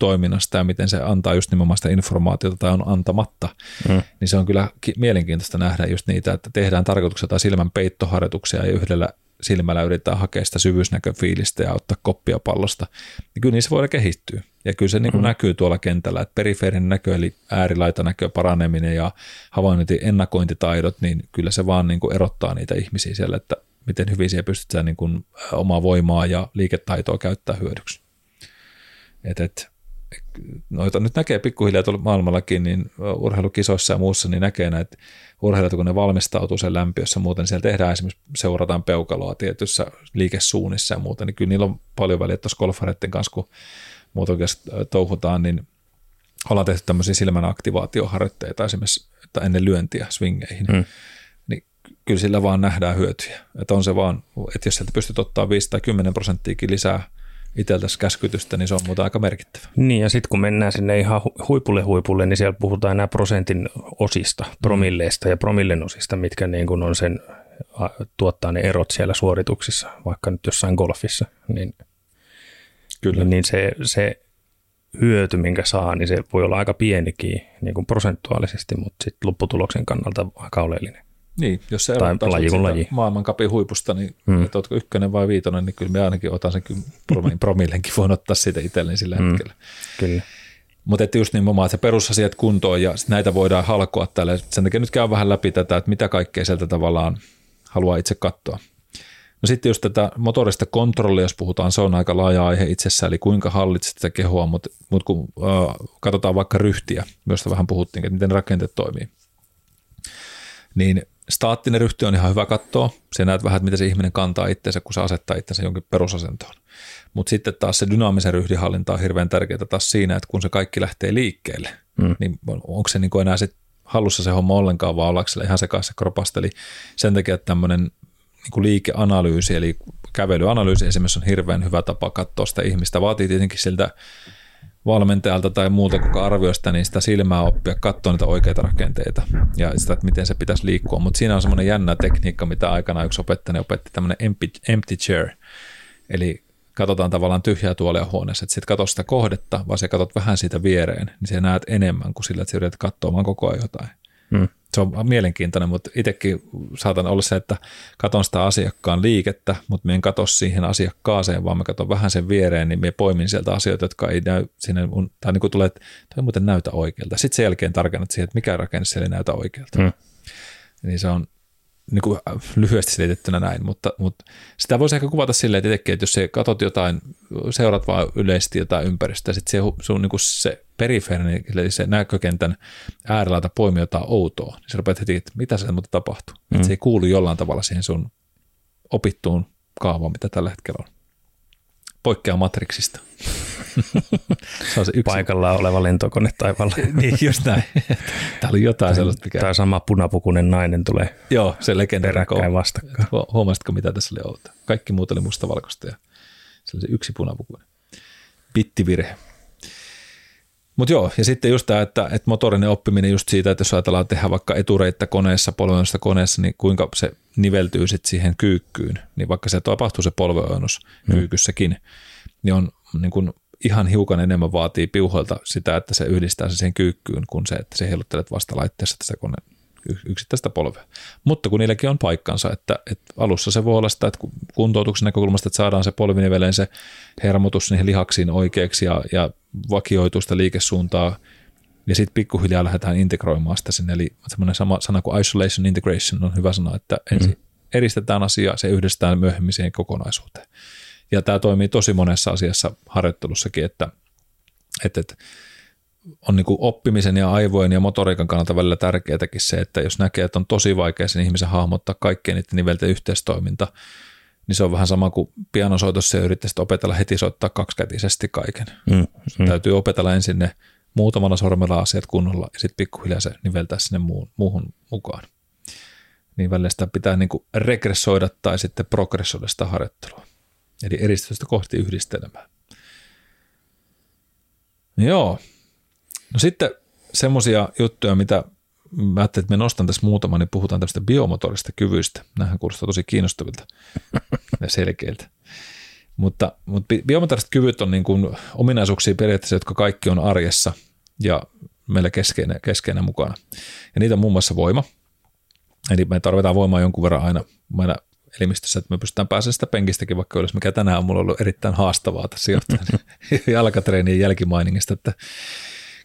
toiminnasta ja miten se antaa just nimenomaan sitä informaatiota tai on antamatta, mm. niin se on kyllä mielenkiintoista nähdä just niitä, että tehdään tarkoituksella tai silmän peittoharjoituksia ja yhdellä silmällä yritetään hakea sitä syvyysnäköfiilistä ja ottaa koppia pallosta, niin kyllä niissä voi kehittyä. Ja kyllä se niin kuin mm. näkyy tuolla kentällä, että perifeerinen näkö eli äärilaitanäkö paraneminen ja havainnointi ennakointitaidot, niin kyllä se vaan niin kuin erottaa niitä ihmisiä siellä, että miten hyvin siellä pystytään niin kuin omaa voimaa ja liiketaitoa käyttää hyödyksi. Et, et, noita nyt näkee pikkuhiljaa tuolla maailmallakin, niin urheilukisoissa ja muussa, niin näkee näitä urheilijat, kun ne valmistautuu sen lämpiössä muuten, niin siellä tehdään esimerkiksi, seurataan peukaloa tietyssä liikesuunnissa ja muuta, niin kyllä niillä on paljon väliä tuossa golfareiden kanssa, kun muuta touhutaan, niin ollaan tehty tämmöisiä silmän aktivaatioharjoitteita esimerkiksi että ennen lyöntiä swingeihin. Mm. Niin kyllä sillä vaan nähdään hyötyjä. Että on se vaan, että jos sieltä pystyt ottaa 5 tai 10 prosenttiakin lisää itseltäsi käskytystä, niin se on muuta aika merkittävä. Niin ja sitten kun mennään sinne ihan huipulle huipulle, niin siellä puhutaan enää prosentin osista, promilleista ja promillen osista, mitkä niin kuin on sen, tuottaa ne erot siellä suorituksissa, vaikka nyt jossain golfissa, niin, Kyllä. niin se, se hyöty, minkä saa, niin se voi olla aika pienikin niin kuin prosentuaalisesti, mutta sitten lopputuloksen kannalta aika oleellinen. Niin, jos se tai laji kuin laji. maailmankapin huipusta, niin hmm. että oletko ykkönen vai viitonen, niin kyllä me ainakin otan sen kyllä promillenkin, voin ottaa siitä itselleni sillä hmm. hetkellä. Kyllä. Mutta että just nimenomaan, että se perusasiat kuntoon ja näitä voidaan halkoa tälle. Sen takia nyt käy vähän läpi tätä, että mitä kaikkea sieltä tavallaan haluaa itse katsoa. No sitten just tätä motorista kontrollia, jos puhutaan, se on aika laaja aihe itsessään, eli kuinka hallitset sitä kehoa, mutta, mutta kun äh, katsotaan vaikka ryhtiä, josta vähän puhuttiin, että miten rakenteet toimii, niin staattinen ryhti on ihan hyvä katsoa. Se näet vähän, että miten se ihminen kantaa itseensä, kun se asettaa itsensä jonkin perusasentoon. Mutta sitten taas se dynaamisen ryhdinhallinta on hirveän tärkeää taas siinä, että kun se kaikki lähtee liikkeelle, mm. niin onko se niin enää sit hallussa se homma ollenkaan, vaan ollaanko ihan sekaisin kropasta. Eli sen takia tämmöinen niin liikeanalyysi, eli kävelyanalyysi esimerkiksi on hirveän hyvä tapa katsoa sitä ihmistä. Vaatii tietenkin siltä valmentajalta tai muuta, kuka arvioi sitä, niin sitä silmää oppia, katsoa niitä oikeita rakenteita ja sitä, että miten se pitäisi liikkua. Mutta siinä on semmoinen jännä tekniikka, mitä aikana yksi opettaja opetti, tämmöinen empty, empty chair. Eli katsotaan tavallaan tyhjää tuolia huoneessa, että sitten katso sitä kohdetta, vaan se katsot vähän siitä viereen, niin se näet enemmän kuin sillä, että sä yrität katsoa vaan koko ajan jotain. Hmm se on mielenkiintoinen, mutta itsekin saatan olla se, että katon sitä asiakkaan liikettä, mutta me en katso siihen asiakkaaseen, vaan me katson vähän sen viereen, niin me poimin sieltä asioita, jotka ei näy sinne, tai niin kuin tulee, että toi muuten näytä oikealta. Sitten sen jälkeen tarkennat siihen, että mikä rakenne siellä ei näytä oikealta. Hmm. Niin se on niin kuin lyhyesti selitettynä näin, mutta, mutta sitä voisi ehkä kuvata silleen että että jos sä katsot jotain, seurat vaan yleisesti jotain ympäristöä, sitten se, sun niin kuin se perifeerinen, eli se näkökentän äärellä poimii jotain outoa, niin sä rupeat heti, että mitä se muuten tapahtuu. Mm. Että se ei kuulu jollain tavalla siihen sun opittuun kaavaan, mitä tällä hetkellä on. Poikkeaa Matrixista. Se on se yksi. Paikallaan oleva lentokone taivaalla. niin, just näin. Täällä on jotain sellaista, mikä... Tai sama punapukunen nainen tulee Joo, se legendaarinen vastakkain. Huomasitko, mitä tässä oli outoa? Kaikki muut oli mustavalkoista ja se oli se yksi punapukunen. Pittivirhe. Mutta joo, ja sitten just tämä, että, että motorinen oppiminen just siitä, että jos ajatellaan tehdä vaikka etureittä koneessa, polvenoista koneessa, niin kuinka se niveltyy sitten siihen kyykkyyn, niin vaikka se tapahtuu se polveojennus hmm. kyykyssäkin, niin on niin kuin ihan hiukan enemmän vaatii piuhoilta sitä, että se yhdistää se siihen kyykkyyn, kuin se, että se heiluttelet vasta laitteessa sitä kone, yksittäistä polvea. Mutta kun niilläkin on paikkansa, että, että alussa se voi olla sitä, että kuntoutuksen näkökulmasta, että saadaan se polviniveleen se hermotus niihin lihaksiin oikeaksi ja, ja vakioituu sitä liikesuuntaa, ja sitten pikkuhiljaa lähdetään integroimaan sitä sinne. Eli semmoinen sama sana kuin isolation integration on hyvä sana, että ensin mm. eristetään asia, se yhdistetään myöhemmin siihen kokonaisuuteen. Ja tämä toimii tosi monessa asiassa harjoittelussakin, että, että, että on niin oppimisen ja aivojen ja motoriikan kannalta välillä tärkeätäkin se, että jos näkee, että on tosi vaikea sen ihmisen hahmottaa kaikkien niiden nivelten yhteistoiminta, niin se on vähän sama kuin pianosoitossa ja yrittäisit opetella heti soittaa kaksikätisesti kaiken. Mm, mm. Täytyy opetella ensin ne muutamalla sormella asiat kunnolla ja sitten pikkuhiljaa se niveltää sinne muuhun, muuhun mukaan. Niin välillä sitä pitää niin kuin regressoida tai sitten progressoida sitä harjoittelua. Eli eristystä kohti yhdistelmää. Joo. No sitten semmoisia juttuja, mitä mä ajattelin, että me nostan tässä muutama, niin puhutaan tästä biomotorista kyvyistä. Nämähän kuulostaa tosi kiinnostavilta ja selkeiltä. Mutta, mutta biomotoriset kyvyt on niin kuin ominaisuuksia periaatteessa, jotka kaikki on arjessa ja meillä keskeinen, keskeinen mukana. Ja niitä on muun muassa voima. Eli me tarvitaan voimaa jonkun verran aina meidän elimistössä, että me pystytään pääsemään sitä penkistäkin vaikka ylös, mikä tänään on mulla ollut erittäin haastavaa tässä johtuen jalkatreenien jälkimainingista, että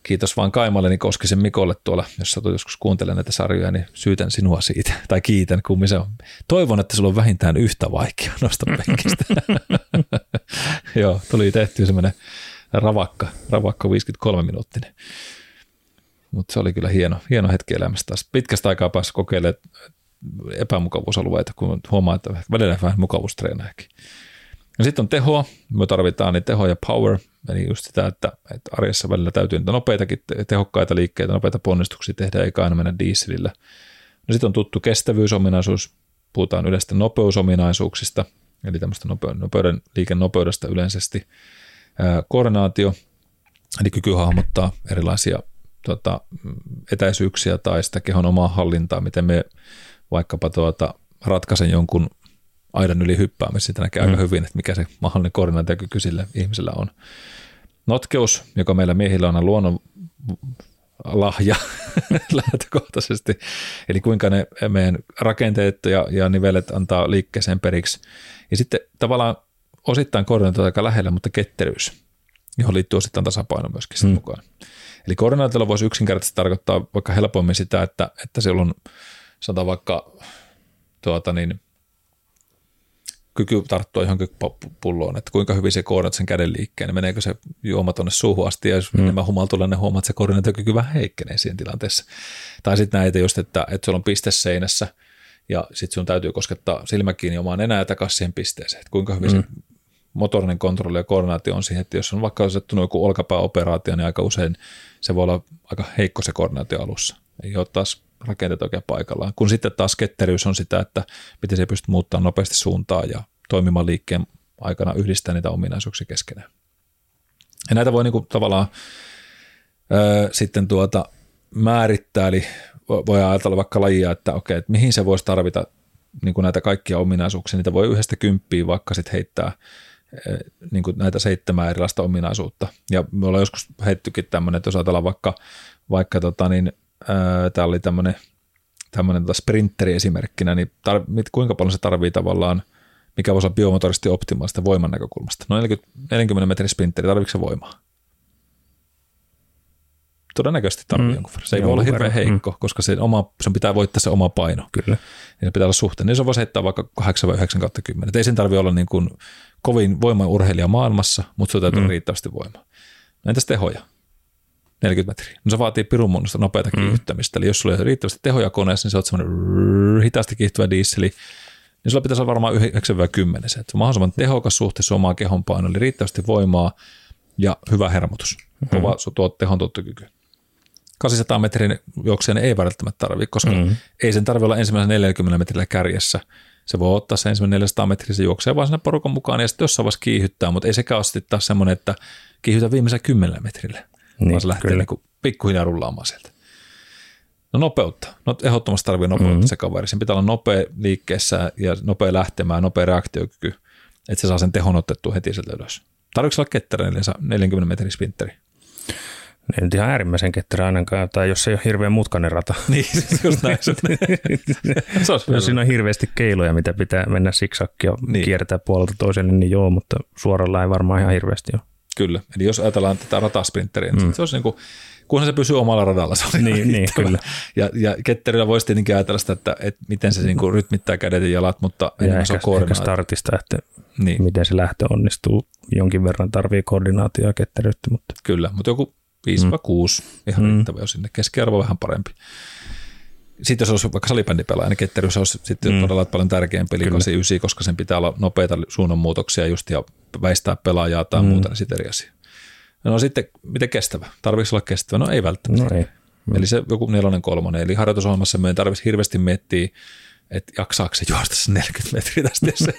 kiitos vaan Kaimalleni Koskisen Mikolle tuolla, jos satut joskus kuuntelemaan näitä sarjoja, niin syytän sinua siitä, tai kiitän, kummi se on. Toivon, että sulla on vähintään yhtä vaikea nostaa penkistä. Joo, tuli tehty semmoinen ravakka, ravakka 53 minuuttinen. Mutta se oli kyllä hieno, hieno hetki elämästä taas. Pitkästä aikaa päässä kokeilemaan epämukavuusalueita, kun huomaa, että välillä vähän mukavuustreenaajakin. Ja sitten on tehoa, me tarvitaan niin teho ja power, eli just sitä, että, että arjessa välillä täytyy niitä nopeitakin, tehokkaita liikkeitä, nopeita ponnistuksia tehdä, eikä aina mennä dieselillä. No sitten on tuttu kestävyysominaisuus, puhutaan yleistä nopeusominaisuuksista, eli tämmöistä nopeuden, liikennopeudesta yleisesti. koordinaatio, eli kyky hahmottaa erilaisia tota, etäisyyksiä tai sitä kehon omaa hallintaa, miten me vaikkapa tuota, ratkaisen jonkun aidan yli hyppäämisen, sitä näkee mm. aika hyvin, että mikä se mahdollinen koordinaatiokyky sille ihmisellä on. Notkeus, joka meillä miehillä on luonnon lahja lähtökohtaisesti, eli kuinka ne meidän rakenteet ja, ja nivelet antaa liikkeeseen periksi. Ja sitten tavallaan osittain koordinaatio aika lähellä, mutta ketteryys, johon liittyy osittain tasapaino myöskin mm. mukaan. Eli koordinaatiolla voisi yksinkertaisesti tarkoittaa vaikka helpommin sitä, että, että siellä on sanotaan vaikka tuota niin, kyky tarttua johonkin pulloon, että kuinka hyvin se koordinaat sen käden liikkeen, meneekö se juoma tuonne suuhun asti, ja jos mm. enemmän humaltuilla, niin huomaat, että se koordinaatiokyky vähän heikkenee siinä tilanteessa. Tai sitten näitä just, että, että sulla on piste seinässä, ja sitten sun täytyy koskettaa silmä kiinni omaan enää takaisin siihen pisteeseen, että kuinka hyvin mm. se motorinen kontrolli ja koordinaatio on siihen, että jos on vaikka osettunut joku olkapääoperaatio, niin aika usein se voi olla aika heikko se koordinaatio alussa. Ei ole taas rakenteet oikein paikallaan. Kun sitten taas ketteryys on sitä, että miten se pystyy muuttamaan nopeasti suuntaa ja toimimaan liikkeen aikana yhdistää niitä ominaisuuksia keskenään. Ja näitä voi niinku tavallaan ö, sitten tuota määrittää, eli voi ajatella vaikka lajia, että okei, että mihin se voisi tarvita niin kuin näitä kaikkia ominaisuuksia. Niitä voi yhdestä kymppiä vaikka sitten heittää niin kuin näitä seitsemää erilaista ominaisuutta. Ja me ollaan joskus heittykin tämmöinen, että jos ajatellaan vaikka, vaikka tota niin, tämä oli tämmöinen, tämmöinen tota sprinteri esimerkkinä, niin tar- kuinka paljon se tarvii tavallaan, mikä voisi olla biomotorisesti optimaalista voiman näkökulmasta. No 40, 40 metrin sprinteri, tarvitseeko se voimaa? Todennäköisesti tarvii mm. jonkun verran. Se ei voi olla hirveän heikko, mm. koska se oma, sen pitää voittaa se oma paino. Kyllä. Ja se pitää olla suhteen. Niin se voisi heittää vaikka 8 vai 9 kautta 10. ei sen tarvitse olla niin kuin kovin voimaurheilija maailmassa, mutta se täytyy mm. riittävästi voimaa. Entäs tehoja? 40 metriä. No se vaatii pirun muodosta nopeata mm. kiihdyttämistä. Eli jos sulla ei ole riittävästi tehoja koneessa, niin se on semmoinen hitaasti kiihtyvä diisseli, niin sulla pitäisi olla varmaan 9-10 se. Että mahdollisimman tehokas suhteessa omaan kehon painoon, eli riittävästi voimaa ja hyvä hermotus, mm. kova tuo tehon tuottokyky. 800 metrin juokseen ei välttämättä tarvitse, koska mm. ei sen tarvitse olla ensimmäisen 40 metrillä kärjessä. Se voi ottaa se ensimmäinen 400 metriä, se juoksee vaan sinne porukan mukaan ja sitten jossain vaiheessa kiihyttää, mutta ei sekään ole sitten taas semmoinen, että kiihytä viimeisen 10 metrille niin, vaan se lähtee niin kuin pikkuhiljaa rullaamaan sieltä. No nopeutta. No ehdottomasti tarvii nopeutta mm-hmm. se kaveri. Sen pitää olla nopea liikkeessä ja nopea lähtemään, nopea reaktiokyky, että se saa sen tehon otettua heti sieltä ylös. Tarvitsetko olla ketterä 40 metrin sprinteri? Ei nyt ihan äärimmäisen ketterä ainakaan, tai jos ei ole hirveän mutkainen rata. niin, just näin. se olisi jos siinä on hirveästi keiloja, mitä pitää mennä siksakkia niin. kiertää puolelta toiselle, niin joo, mutta suoralla ei varmaan ihan hirveästi ole. Kyllä, eli jos ajatellaan tätä ratasprinteriä, niin mm. se olisi niin kuin, kunhan se pysyy omalla radalla, se on niin, niin, kyllä. Ja, ja ketterillä voisi tietenkin ajatella sitä, että, että miten se niin kuin rytmittää kädet ja jalat, mutta ja ehkä, se on koordinaatio. Ehkä startista, että niin. miten se lähtö onnistuu. Jonkin verran tarvii koordinaatioa ja ketteryyttä. Mutta. Kyllä, mutta joku 5-6 mm. ihan mm. riittävä, jos sinne keskiarvo vähän parempi sitten jos olisi vaikka salibändipelaaja, niin ketteryys olisi sitten mm. todella paljon tärkeämpi, eli 89, koska sen pitää olla nopeita suunnanmuutoksia just ja väistää pelaajaa tai mm. muuta, niin sitten eri asia. No sitten, miten kestävä? Tarvitsisi olla kestävä? No ei välttämättä. No ei. Mm. Eli se joku nelonen kolmonen. Eli harjoitusohjelmassa meidän tarvitsisi hirveästi miettiä että jaksaako se juosta se 40 metriä tästä, se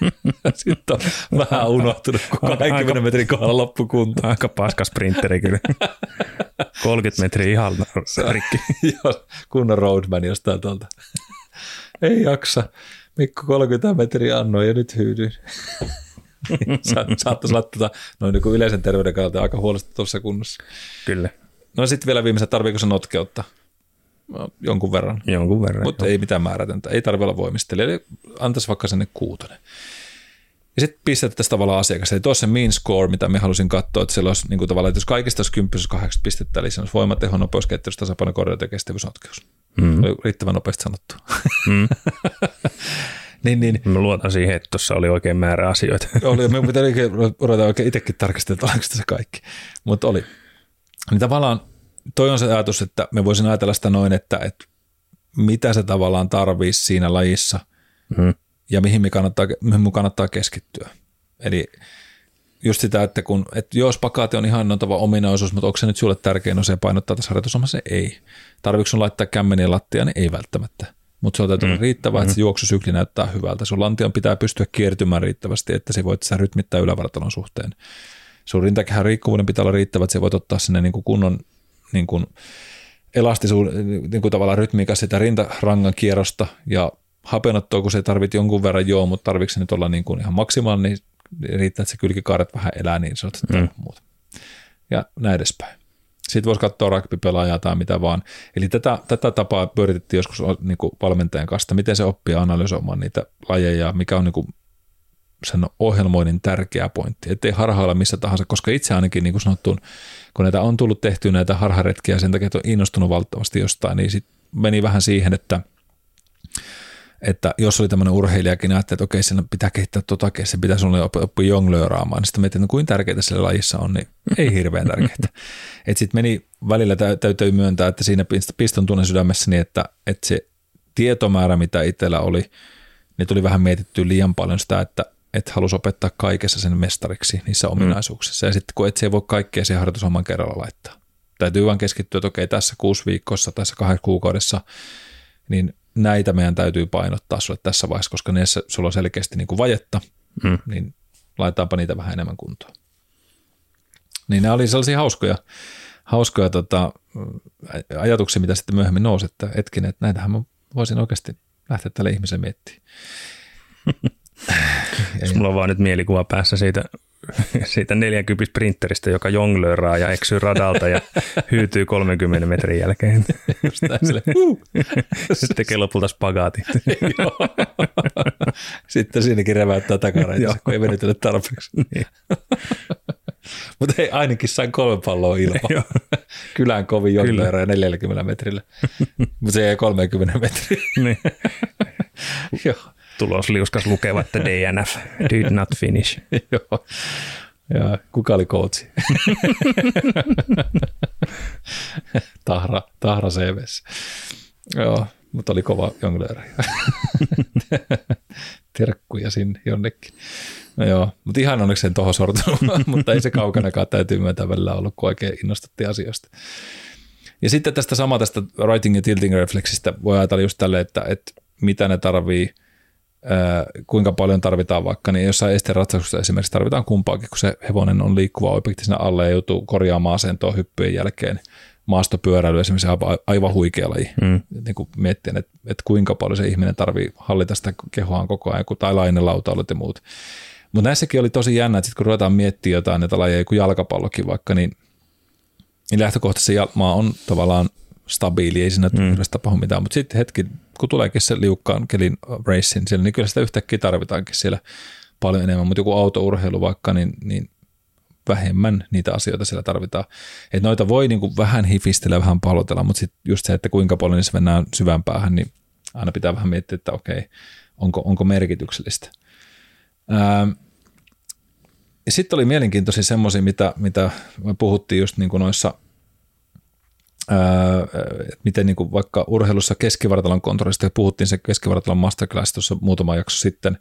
sitten on vähän unohtunut, kun 20 metrin kohdalla loppukunta. Aika paska sprinteri kyllä. 30 metriä ihan rikki. Kunnon roadman jostain tuolta. Ei jaksa. Mikko 30 metriä annoi ja nyt hyydyin. Sa- saattaisi olla tuota, noin niin yleisen terveyden kannalta aika huolestuttavassa kunnossa. Kyllä. No sitten vielä viimeiset, tarviiko se notkeutta? No, jonkun verran. Jonkun verran. Mutta ei mitään määrätöntä. Ei tarvitse olla voimistelija. Eli antaisi vaikka sinne kuutonen. Ja sitten pistettäisiin tavallaan asiakas. Eli tuossa se mean score, mitä me halusin katsoa, että siellä olisi niin kuin tavallaan, että jos kaikista olisi 10 80 pistettä, eli se olisi voima, teho, nopeus, ketteryys, tasapaino, korjaus ja kestävyys, notkeus. Mm. Oli riittävän nopeasti sanottu. Mm. niin, niin. Mä luotan siihen, että tuossa oli oikein määrä asioita. oli, me pitää ruveta oikein itsekin tarkistella, että oliko se kaikki. Mutta oli. Niin tavallaan toi on se ajatus, että me voisin ajatella sitä noin, että, että mitä se tavallaan tarvitsisi siinä lajissa mm. Ja mihin me kannattaa, mihin me kannattaa keskittyä. Eli just sitä, että, kun, että jos pakaati on ihan noitava ominaisuus, mutta onko se nyt sulle tärkein osa painottaa tässä harjoitusomassa? Ei. Tarvitsetko sun laittaa kämmeniä lattia? Niin ei välttämättä. Mutta se on täytyy mm. riittävää, että se mm. juoksusykli näyttää hyvältä. Sun lantion pitää pystyä kiertymään riittävästi, että se voit sitä rytmittää ylävartalon suhteen. Sun rintakehän riikkuvuuden pitää olla riittävä, että se voit ottaa sinne niin kuin kunnon niin kuin elastisuuden, niin kuin tavallaan rytmiikä sitä rintarangan kierrosta ja hapenottoa, kun se tarvit jonkun verran joo, mutta tarvitsetko se nyt olla niin kuin ihan maksimaalinen, niin riittää, että se kylkikaaret vähän elää, niin se on mm. muuta. Ja näin edespäin. Sitten voisi katsoa rugby-pelaajaa tai mitä vaan. Eli tätä, tätä tapaa pyöritettiin joskus niin kuin valmentajan kanssa, miten se oppii analysoimaan niitä lajeja, mikä on niin kuin sen ohjelmoinnin tärkeä pointti, ettei harhailla missä tahansa, koska itse ainakin niin kuin sanottu, kun näitä on tullut tehty näitä harharetkiä sen takia, että on innostunut valtavasti jostain, niin sitten meni vähän siihen, että että jos oli tämmöinen urheilijakin, niin että okei, sen pitää kehittää tuota, se pitäisi olla oppia jonglööraamaan, niin sitten mietin, että kuinka tärkeää sillä lajissa on, niin ei hirveän tärkeää. että sitten meni välillä täytyy myöntää, että siinä piston tunne sydämessäni, että, että se tietomäärä, mitä itsellä oli, niin tuli vähän mietittyä liian paljon sitä, että että halusi opettaa kaikessa sen mestariksi niissä mm. ominaisuuksissa. Mm. Ja sitten kun et se voi kaikkea siihen harjoitusoman kerralla laittaa. Täytyy vaan keskittyä, että okei, tässä kuusi viikossa, tässä kahdessa kuukaudessa, niin näitä meidän täytyy painottaa sulle tässä vaiheessa, koska niissä sulla on selkeästi niin kuin vajetta, mm. niin laitetaanpa niitä vähän enemmän kuntoon. Niin nämä oli sellaisia hauskoja, hauskoja tota, ajatuksia, mitä sitten myöhemmin nousi, että hetkinen, että näitähän mä voisin oikeasti lähteä tälle ihmiselle miettimään. Jos mulla on vaan nyt mielikuva päässä siitä, siitä 40 sprinteristä, joka jonglööraa ja eksyy radalta ja hyytyy 30 metrin jälkeen. Sitten tekee lopulta spagaatit. Sitten siinäkin reväyttää takaraitissa, kun ei venytellä tarpeeksi. Niin. Mutta ei ainakin sain kolme palloa ilman. Kylään kovin jonglööraa 40 metrillä. Mutta se ei 30 metriä. niin. Joo tulosliuskas lukeva, että DNF, did not finish. Joo. Ja kuka oli coachi? tahra, tahra CVssä. Joo, mutta oli kova jonglööri. Terkkuja sinne jonnekin. No joo, mutta ihan onneksi sen tuohon sortunut, mutta ei se kaukanakaan täytyy myöntää välillä ollut, kun oikein innostutti asioista. Ja sitten tästä sama tästä writing ja tilting refleksistä voi ajatella just tälle, että, että mitä ne tarvii – kuinka paljon tarvitaan vaikka, niin jossain esteratsastuksessa esimerkiksi tarvitaan kumpaakin, kun se hevonen on liikkuva objekti siinä alle ja joutuu korjaamaan asentoa hyppyjen jälkeen. Maastopyöräily esimerkiksi aivan, aivan huikea laji. Mm. Niin kuin miettien, että, että kuinka paljon se ihminen tarvii hallita sitä kehoaan koko ajan, tai lainelautailut ja muut. Mutta näissäkin oli tosi jännä, että sit kun ruvetaan miettimään jotain näitä lajeja, kuin jalkapallokin vaikka, niin, niin lähtökohtaisesti maa on tavallaan stabiili, ei siinä mm. tapahdu mitään, mutta sitten hetki, kun tuleekin se liukkaan kelin racing siellä, niin kyllä sitä yhtäkkiä tarvitaankin siellä paljon enemmän, mutta joku autourheilu vaikka, niin, niin vähemmän niitä asioita siellä tarvitaan. Että noita voi niin kuin vähän hifistellä, vähän palotella, mutta sitten just se, että kuinka paljon niissä mennään syvään päähän, niin aina pitää vähän miettiä, että okei, onko, onko merkityksellistä. Sitten oli mielenkiintoisia semmoisia, mitä, mitä me puhuttiin just niin kuin noissa – että miten niin kuin vaikka urheilussa keskivartalon kontrollista, puhuttiin se keskivartalon masterclass tuossa muutama jakso sitten,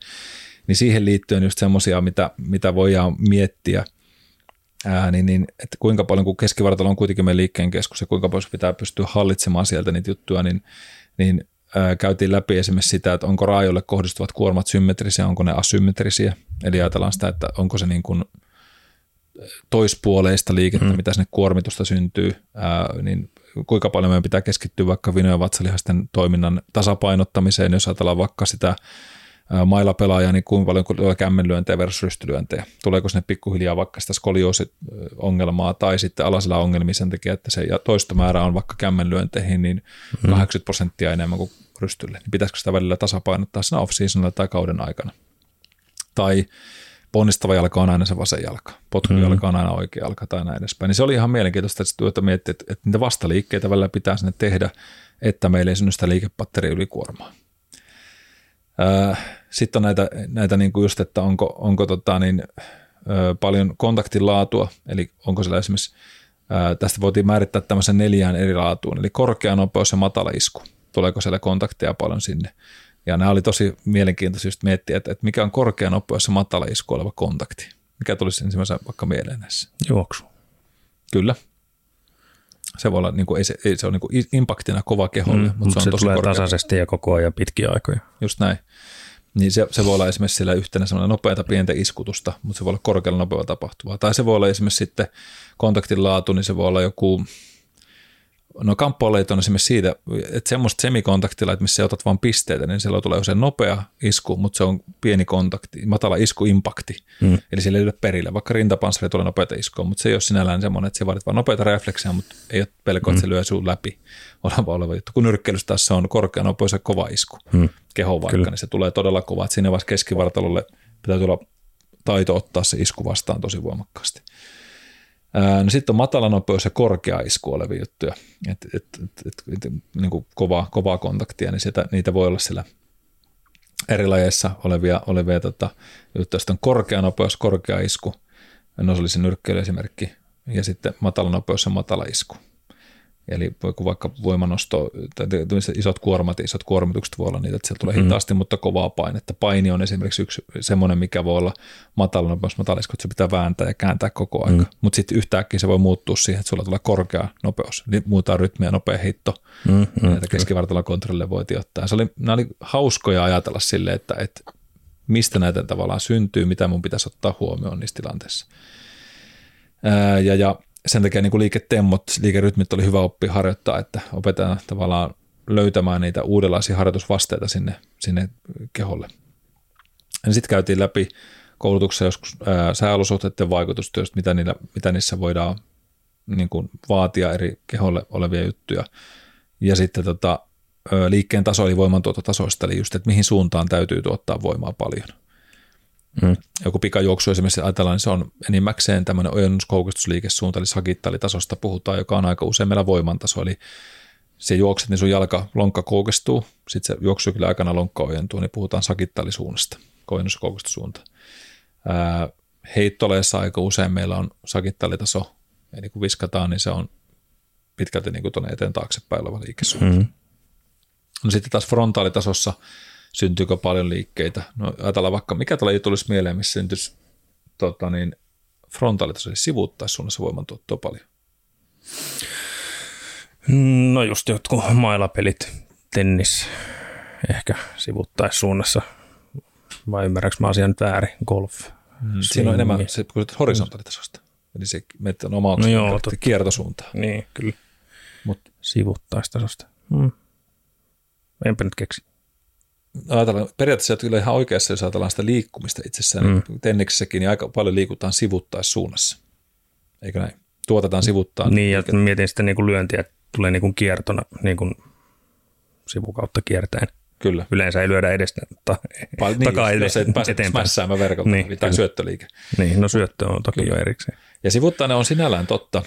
niin siihen liittyen just semmoisia, mitä, mitä voidaan miettiä, ää, niin, niin, että kuinka paljon, kun keskivartalo on kuitenkin meidän liikkeen keskus ja kuinka paljon pitää pystyä hallitsemaan sieltä niitä juttuja, niin, niin ää, käytiin läpi esimerkiksi sitä, että onko raajoille kohdistuvat kuormat symmetrisiä, onko ne asymmetrisiä, eli ajatellaan sitä, että onko se niin kuin toispuoleista liikettä, mm. mitä sinne kuormitusta syntyy, ää, niin kuinka paljon meidän pitää keskittyä vaikka vino- ja vatsalihasten toiminnan tasapainottamiseen, jos ajatellaan vaikka sitä mailapelaaja, niin kuinka paljon tulee kämmenlyöntejä versus rystylyöntejä. Tuleeko sinne pikkuhiljaa vaikka sitä skolioosi-ongelmaa tai sitten alasella ongelmia sen takia, että se toistomäärä on vaikka kämmenlyönteihin niin 80 prosenttia enemmän kuin rystylle. Niin pitäisikö sitä välillä tasapainottaa siinä off-seasonilla tai kauden aikana? Tai ponnistava jalka on aina se vasen jalka, potkujalka on aina oikea jalka tai näin edespäin. Niin se oli ihan mielenkiintoista, että työtä miettiä, että, että niitä vastaliikkeitä välillä pitää sinne tehdä, että meillä ei synny sitä liikepatteria ylikuormaa. Sitten on näitä, näitä niin kuin just, että onko, onko tota niin, paljon kontaktin laatua, eli onko siellä esimerkiksi, tästä voitiin määrittää tämmöisen neljään eri laatuun, eli korkea nopeus ja matala isku. Tuleeko siellä kontaktia paljon sinne? Ja nämä oli tosi mielenkiintoista just miettiä, että, että mikä on korkea nopeus ja matala isku oleva kontakti. Mikä tulisi ensimmäisenä vaikka mieleen näissä? Juoksu. Kyllä. Se voi olla, niin kuin, ei se, ei se ole niin kuin impaktina kova keholle, Mm, mutta se on se tosi tulee korkea. tasaisesti ja koko ajan pitkiä aikoja. Just näin. Niin se, se voi olla esimerkiksi sillä yhtenä semmoinen nopeata pientä iskutusta, mutta se voi olla korkealla nopealla tapahtuvaa. Tai se voi olla esimerkiksi sitten kontaktin laatu, niin se voi olla joku, no kamppuoleit on esimerkiksi siitä, että semmoista semikontaktilla, että missä otat vain pisteitä, niin siellä tulee usein nopea isku, mutta se on pieni kontakti, matala iskuimpakti. Mm. Eli sillä ei löydä perille, vaikka rintapanssari tulee nopeata iskua, mutta se ei ole sinällään semmoinen, että se vaadit vain nopeita refleksejä, mutta ei ole pelkoa, että se lyö sun läpi oleva, oleva juttu. Kun nyrkkeilyssä taas se on korkea nopeus ja kova isku Mm. keho vaikka, Kyllä. niin se tulee todella kova. Että siinä vaiheessa keskivartalolle pitää tulla taito ottaa se isku vastaan tosi voimakkaasti. No sitten on matala nopeus ja korkea isku olevia juttuja, et, et, et, et, niin kuin kovaa, kovaa kontaktia, niin sitä, niitä voi olla siellä eri lajeissa olevia, olevia tota, juttuja. Sitten on korkea nopeus, korkea isku, no se oli se nyrkkeilyesimerkki, ja sitten matala nopeus ja matala isku. Eli voi- kun vaikka voimanosto, tai isot kuormat, isot kuormitukset voi olla niitä, että sieltä tulee hitaasti, mutta kovaa painetta. Paini on esimerkiksi yksi semmoinen, mikä voi olla matala nopeus, matala että se pitää vääntää ja kääntää koko aika. Mm. Mutta sitten yhtäkkiä se voi muuttua siihen, että sulla tulee korkea nopeus, eli muuta rytmiä, nopea heitto, Mm, mm, näitä keskivartalon kontrollille voitiin ottaa. Se oli, nämä oli hauskoja ajatella sille, että, että mistä näitä tavallaan syntyy, mitä mun pitäisi ottaa huomioon niissä tilanteissa. Ää, ja, ja sen takia niin kuin liiketemmot, liikerytmit oli hyvä oppia harjoittaa, että opetetaan tavallaan löytämään niitä uudenlaisia harjoitusvasteita sinne, sinne keholle. Sitten käytiin läpi koulutuksessa joskus ää, sääolosuhteiden vaikutustyöstä, mitä, niillä, mitä niissä voidaan niin kuin vaatia eri keholle olevia juttuja. Ja sitten tota, liikkeen taso eli voimantuottotasoista, eli just, että mihin suuntaan täytyy tuottaa voimaa paljon. Mm. Joku pikajuoksu esimerkiksi ajatellaan, niin se on enimmäkseen tämmöinen ojennuskoukistusliikesuunta, eli sagittaalitasosta puhutaan, joka on aika usein meillä voimantaso, eli se juokset, niin sun jalka, lonkka koukistuu, sitten se juoksukille aikana lonkka ojentuu, niin puhutaan sagittaalisuunnasta, ojennuskoukistussuunta. Ää, heittoleessa aika usein meillä on sagittaalitaso, eli kun viskataan, niin se on pitkälti niin kuin tuonne eteen taaksepäin oleva liikesuunta. Mm. No sitten taas frontaalitasossa syntyykö paljon liikkeitä. No ajatellaan vaikka, mikä tällä tulisi mieleen, missä syntyisi tota niin, frontaalitaso, eli sivuuttaissuunnassa voimantuottoa paljon. No just jotkut mailapelit, tennis, ehkä sivuttaissuunnassa. Vai ymmärränkö mä asian nyt väärin? Golf. Mm, Siinä on enemmän se, kun sä horisontaalitasosta. Eli se menet on No joo, no totta. kiertosuuntaan. Niin, kyllä. Mut Sivuttaistasosta. Mm. Enpä nyt keksi. Ajatellaan, periaatteessa kyllä ihan oikeassa, jos ajatellaan sitä liikkumista itsessään. Mm. Niin tenniksessäkin niin aika paljon liikutaan sivuttaissuunnassa. Eikö näin? Tuotetaan sivuttaan. Niin, ja mietin sitä niin kuin lyöntiä, että tulee niin kuin kiertona niin kuin sivukautta kiertäen. Kyllä. Yleensä ei lyödä edestä ta- Pal- niin, takaa jos, ede- jos et pääse eteenpäin. verkolta Niin, niin, tai kyllä. syöttöliike. Niin, no syöttö on toki jo erikseen. Ja sivuttainen on sinällään totta.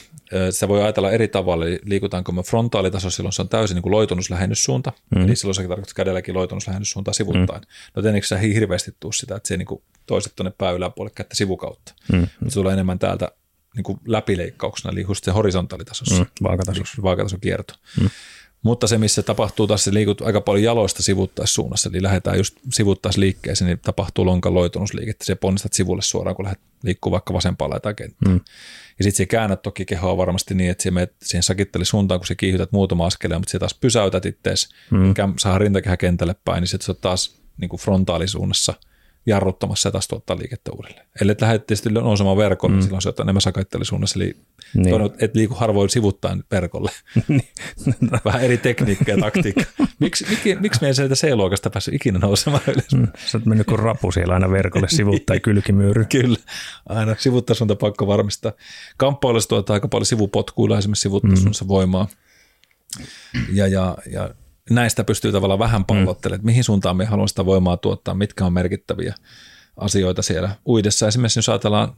Sitä voi ajatella eri tavalla, eli liikutaanko me frontaalitaso, silloin se on täysin niin kuin loitonuslähennyssuunta, mm. eli silloin se tarkoittaa kädelläkin loitonuslähennyssuuntaa sivuttain. Mm. No tenniksessä ei hirveästi tule sitä, että se niin kuin toiset tuonne pää yläpuolelle kättä sivukautta, mm. mutta se tulee enemmän täältä niin kuin läpileikkauksena, eli just se horisontaalitasossa, Mm, vaakatasossa. eli vaakatasokierto. Mm. Mutta se, missä tapahtuu taas, se liikut aika paljon jaloista sivuttaissuunnassa, eli lähdetään just sivuttaisliikkeeseen, niin tapahtuu lonkan loitonusliike, että se ponnistat sivulle suoraan, kun lähdet liikkuu vaikka vasempaan laitaan kenttään. Mm. Ja sitten se käännät toki kehoa varmasti niin, että menet siihen sakitteli-suuntaan, kun se kiihytät muutama askeleen, mutta se taas pysäytät ittees, mm. saa rintakehä kentälle päin, niin sitten se on taas niin kuin frontaalisuunnassa jarruttamassa ja taas tuottaa liikettä uudelleen. Eli että lähdet tietysti nousemaan verkolle, niin mm. silloin se ottaa enemmän sakattelisuunnassa, eli niin. toinen, et liiku harvoin sivuttaen verkolle. Niin. Vähän eri tekniikka ja taktiikka. Miksi, miksi, miksi meidän sieltä C-luokasta päässyt ikinä nousemaan ylös? Mm. Sä oot mennyt kuin rapu siellä aina verkolle sivuttaa ja kylkimyyry. Kyllä, aina sivuttaa sun pakko varmistaa. Kamppailussa tuottaa aika paljon sivupotkuilla esimerkiksi sivuttaa mm. voimaa. Ja, ja, ja näistä pystyy tavallaan vähän pallottelemaan, mm. mihin suuntaan me haluamme sitä voimaa tuottaa, mitkä on merkittäviä asioita siellä uidessa. Esimerkiksi jos ajatellaan,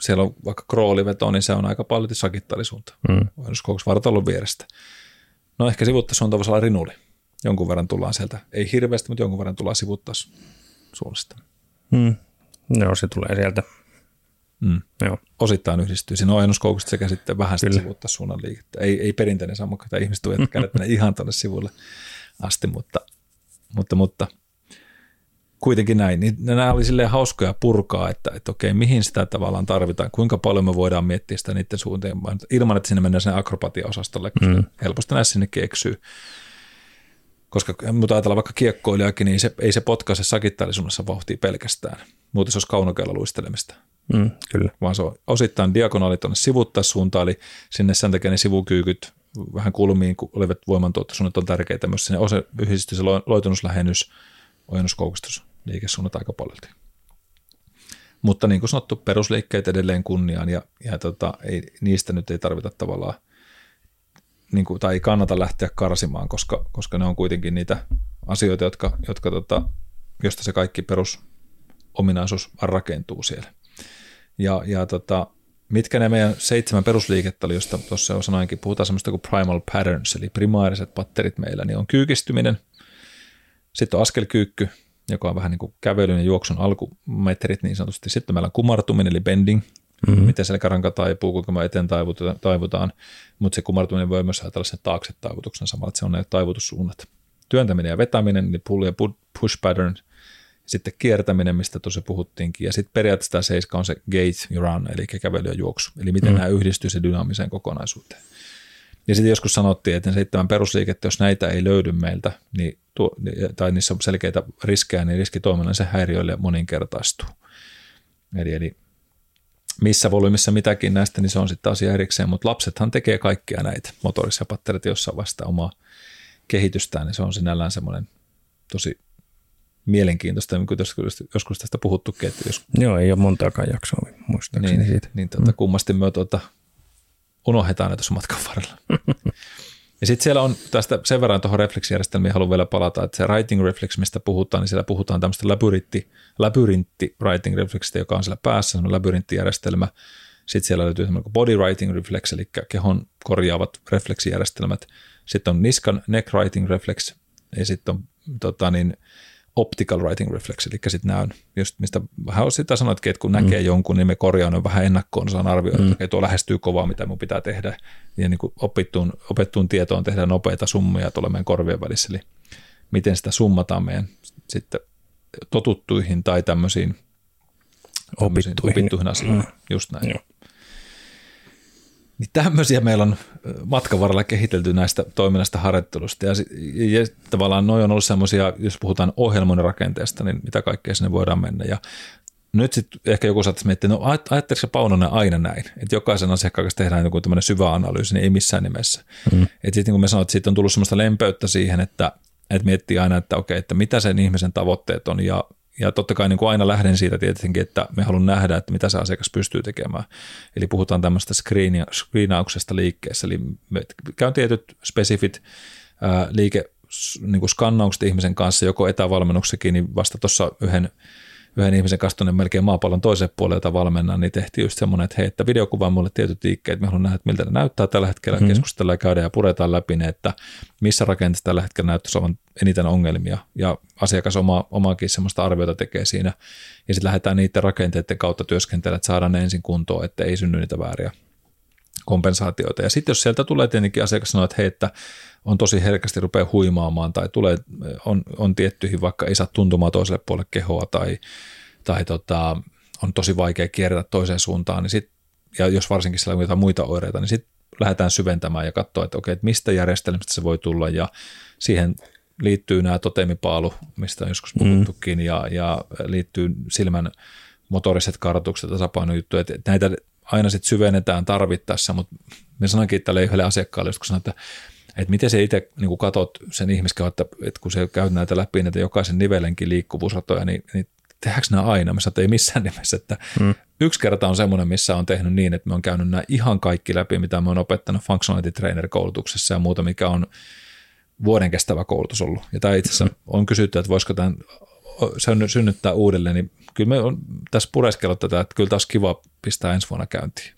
siellä on vaikka krooliveto, niin se on aika paljon sakittarisuunta. Mm. Koko vartalon vierestä. No ehkä sivuttaisuunta voisi olla rinuli. Jonkun verran tullaan sieltä, ei hirveästi, mutta jonkun verran tullaan sivuttais suunnasta. Mm. No se tulee sieltä. Mm. Joo. Osittain yhdistyy. Siinä ojennuskoukusta sekä sitten vähän sitä sivuttaa suunnan liikettä. Ei, ei perinteinen sammakko, että ihmiset tuovat kädet ihan tuonne sivulle asti, mutta, mutta, mutta kuitenkin näin. Niin nämä oli silleen hauskoja purkaa, että, että okei, mihin sitä tavallaan tarvitaan, kuinka paljon me voidaan miettiä sitä niiden suuntiin, ilman että sinne mennään sinne akrobatia-osastolle, koska mm. helposti näissä sinne eksyy. Koska mutta ajatellaan vaikka kiekkoilijakin, niin se, ei se potkaise sakittaalisuunnassa vauhtia pelkästään. Muuten se olisi kaunokeilla luistelemista. Mm, kyllä. Vaan se on osittain diagonaali tuonne sivuttaa suuntaan, eli sinne sen takia ne sivukyykyt vähän kulmiin, kun olivat voimantuottosuunnat on tärkeitä myös sinne osa yhdistys- ja loitunnuslähennys, ojennuskoukistus, liikesuunnat aika paljon. Mutta niin kuin sanottu, perusliikkeet edelleen kunniaan ja, ja tota, ei, niistä nyt ei tarvita tavallaan, niin kuin, tai ei kannata lähteä karsimaan, koska, koska ne on kuitenkin niitä asioita, jotka, jotka tota, josta se kaikki perusominaisuus rakentuu siellä. Ja, ja tota, mitkä ne meidän seitsemän perusliikettä oli, josta tuossa jo sanoinkin, puhutaan semmoista kuin primal patterns, eli primaariset patterit meillä, niin on kyykistyminen, sitten on askelkyykky, joka on vähän niin kuin kävelyn ja juoksun alkumetrit niin sanotusti. Sitten meillä on kumartuminen, eli bending, mm-hmm. miten selkäranka taipuu, kuinka me eteen taivutaan, mutta se kumartuminen voi myös ajatella sen taakse taivutuksen samalla, että se on ne taivutussuunnat. Työntäminen ja vetäminen, eli pull ja push pattern, sitten kiertäminen, mistä tuossa puhuttiinkin, ja sitten periaatteessa tämä seiska on se gate run, eli kävely ja juoksu, eli miten mm. nämä yhdistyy se dynaamiseen kokonaisuuteen. Ja sitten joskus sanottiin, että seitsemän perusliikettä, jos näitä ei löydy meiltä, niin tuo, tai niissä on selkeitä riskejä, niin riskitoiminnan se häiriöille moninkertaistuu. Eli, eli missä volyymissa mitäkin näistä, niin se on sitten asia erikseen, mutta lapsethan tekee kaikkia näitä motorisia pattereita jossain vasta omaa kehitystään, niin se on sinällään semmoinen tosi mielenkiintoista, niin kuin joskus tästä puhuttukin. Että jos... Joo, ei ole montaakaan jaksoa muistaakseni niin, siitä. Niin tuota, mm. kummasti me tuota, unohdetaan ne tuossa matkan varrella. ja sitten siellä on tästä sen verran tuohon refleksijärjestelmiin haluan vielä palata, että se writing reflex, mistä puhutaan, niin siellä puhutaan tämmöistä labyrintti, labyrintti writing reflexistä, joka on siellä päässä, semmoinen labyrinttijärjestelmä. Sitten siellä löytyy semmoinen body writing reflex, eli kehon korjaavat refleksijärjestelmät. Sitten on niskan neck writing reflex, ja sitten on tota, niin, optical writing reflex, eli sitten nämä on, just mistä vähän sitä sanoitkin, että kun mm. näkee jonkun, niin me korjaan vähän ennakkoon, saan arvioida, mm. että tuo lähestyy kovaa, mitä mun pitää tehdä, ja niin kuin opittuun, opettuun tietoon tehdä nopeita summia tuolla meidän korvien välissä, eli miten sitä summataan meidän sitten totuttuihin tai tämmöisiin opittuihin, opittuihin asioihin, mm. just näin. Joo. Niin tämmöisiä meillä on matkan varrella kehitelty näistä toiminnasta harjoittelusta. Ja, ja tavallaan noin on ollut semmoisia, jos puhutaan ohjelman rakenteesta, niin mitä kaikkea sinne voidaan mennä. Ja nyt sitten ehkä joku saattaisi miettiä, no ajatteliko Paunonen aina näin, että jokaisen asiakkaan tehdään joku tämmöinen syvä analyysi, niin ei missään nimessä. Mm. Että sitten niin kuin me sanoin, että siitä on tullut semmoista lempeyttä siihen, että, että miettii aina, että okei, että mitä sen ihmisen tavoitteet on ja ja totta kai niin kuin aina lähden siitä tietenkin, että me haluan nähdä, että mitä se asiakas pystyy tekemään. Eli puhutaan tämmöistä screenauksesta liikkeessä. Eli me käyn tietyt spesifit ää, liike, niin kuin skannaukset ihmisen kanssa, joko etävalmennuksikin, niin vasta tuossa yhden yhden ihmisen kanssa melkein maapallon toiseen puolelle, jota valmennan, niin tehtiin just semmoinen, että hei, että videokuvaa mulle tietyt liikkeet, me haluan nähdä, että miltä ne näyttää. Tällä hetkellä, mm-hmm. keskustellaan ja käydään ja puretaan läpi ne, että missä rakenteessa tällä hetkellä näyttäisi olevan eniten ongelmia, ja asiakas oma, omaakin semmoista arviota tekee siinä, ja sitten lähdetään niiden rakenteiden kautta työskentelemään, että saadaan ne ensin kuntoon, että ei synny niitä vääriä kompensaatioita. Ja sitten jos sieltä tulee tietenkin asiakas sanoa, että hei, että on tosi herkästi rupeaa huimaamaan tai tulee, on, on tiettyihin vaikka ei saa tuntumaan toiselle puolelle kehoa tai, tai tota, on tosi vaikea kierrätä toiseen suuntaan, niin sit, ja jos varsinkin siellä on jotain muita oireita, niin sitten lähdetään syventämään ja katsoa, että okei, että mistä järjestelmistä se voi tulla ja siihen liittyy nämä totemipaalu, mistä on joskus puhuttukin, mm. ja, ja liittyy silmän motoriset kartoitukset, tasapainojuttuja, että näitä aina sitten syvennetään tarvittaessa, mutta me sanoinkin tälle yhdelle asiakkaalle, sanoin, että, että miten se itse niin katot sen ihmiskehon, että, että kun se käy näitä läpi, näitä jokaisen nivelenkin liikkuvuusratoja, niin, niin tehdäänkö nämä aina? Mä sanoin, että ei missään nimessä, että mm. yksi kerta on semmoinen, missä on tehnyt niin, että me on käynyt nämä ihan kaikki läpi, mitä mä oon opettanut functionality trainer koulutuksessa ja muuta, mikä on vuoden kestävä koulutus ollut. Ja tämä itse asiassa mm. on kysytty, että voisiko tämän synnyttää uudelleen, niin kyllä me on tässä pureskellut tätä, että kyllä taas kiva pistää ensi vuonna käyntiin.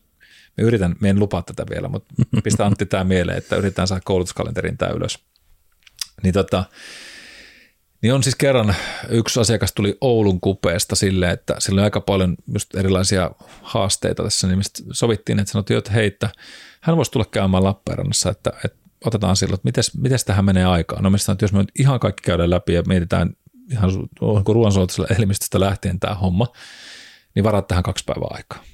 Me yritän, me en lupaa tätä vielä, mutta pistä Antti tämä mieleen, että yritetään saada koulutuskalenterin tämä ylös. Niin tota, niin on siis kerran yksi asiakas tuli Oulun kupeesta silleen, että sillä oli aika paljon just erilaisia haasteita tässä, niin mistä sovittiin, että sanottiin, että hei, että hän voisi tulla käymään Lappeenrannassa, että, että otetaan silloin, että miten tähän menee aikaa. No mistä että jos me nyt ihan kaikki käydään läpi ja mietitään ihan ruoansuojelusella elimistöstä lähtien tämä homma, niin varat tähän kaksi päivää aikaa.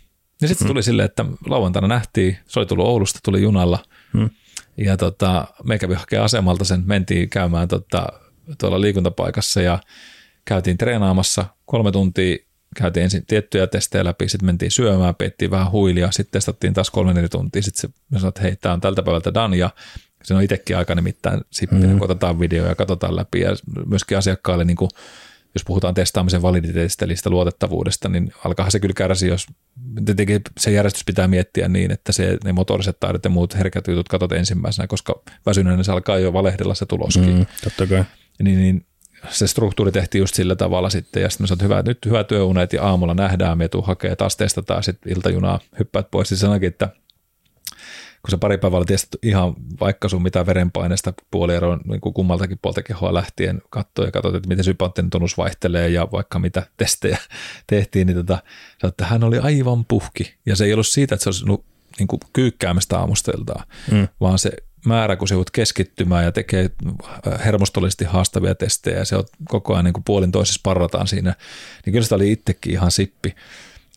Ja sitten hmm. tuli silleen, että lauantaina nähtiin, se oli tullut Oulusta, tuli junalla, hmm. ja tota, me kävi hakemaan asemalta sen, mentiin käymään tota, tuolla liikuntapaikassa ja käytiin treenaamassa kolme tuntia, käytiin ensin tiettyjä testejä läpi, sitten mentiin syömään, peettiin vähän huilia, sitten testattiin taas kolme neljä tuntia, sitten se, me sanoin, että hei, tämä on tältä päivältä done, ja se on itsekin aika nimittäin sippinen, mm-hmm. kun otetaan video ja katsotaan läpi, ja myöskin asiakkaalle, niin kuin, jos puhutaan testaamisen validiteetistä, eli sitä luotettavuudesta, niin alkaa se kyllä kärsi, jos tietenkin se järjestys pitää miettiä niin, että se, ne motoriset taidot ja muut herkät jutut katsot ensimmäisenä, koska väsyneenä se alkaa jo valehdella se tuloskin. Mm, totta kai niin, niin se struktuuri tehtiin just sillä tavalla sitten, ja sitten mä sanoin, että hyvä, nyt hyvä työunet ja aamulla nähdään, me tuu hakee, taas testataan, sitten iltajunaa hyppäät pois. Siis sanoinkin, että kun se pari päivällä testattu ihan vaikka sun mitä verenpaineesta puolieroon niin kuin kummaltakin puolta kehoa lähtien katsoi ja katsoit, että miten sypanttinen tonus vaihtelee ja vaikka mitä testejä tehtiin, niin tota, että hän oli aivan puhki. Ja se ei ollut siitä, että se olisi ollut niin kuin kyykkäämistä aamusteltaan, mm. vaan se määrä, kun se joudut keskittymään ja tekee hermostollisesti haastavia testejä ja se on koko ajan niin kuin puolin toisessa parrataan siinä, niin kyllä sitä oli itsekin ihan sippi,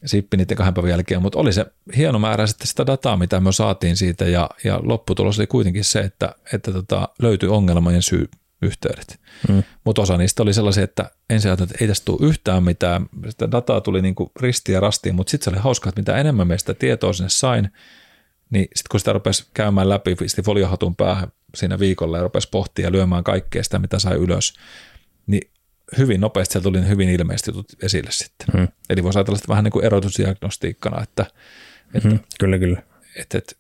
sippi niiden kahden päivän jälkeen, mutta oli se hieno määrä sitten sitä dataa, mitä me saatiin siitä ja, ja lopputulos oli kuitenkin se, että, että tota, löytyi ongelmien syy yhteydet. Mm. Mutta osa niistä oli sellaisia, että ensin ajattelin, että ei tästä tule yhtään mitään. Sitä dataa tuli niin kuin ristiin ja rastiin, mutta sitten se oli hauska, että mitä enemmän meistä tietoa sinne sain, niin sitten kun sitä rupesi käymään läpi, pisti foliohatun päähän siinä viikolla ja rupesi pohtia ja lyömään kaikkea sitä, mitä sai ylös, niin hyvin nopeasti sieltä tuli hyvin ilmeisesti jutut esille sitten. Hmm. Eli voisi ajatella sitä vähän niin kuin erotusdiagnostiikkana, että, että hmm, kyllä, kyllä. Että, että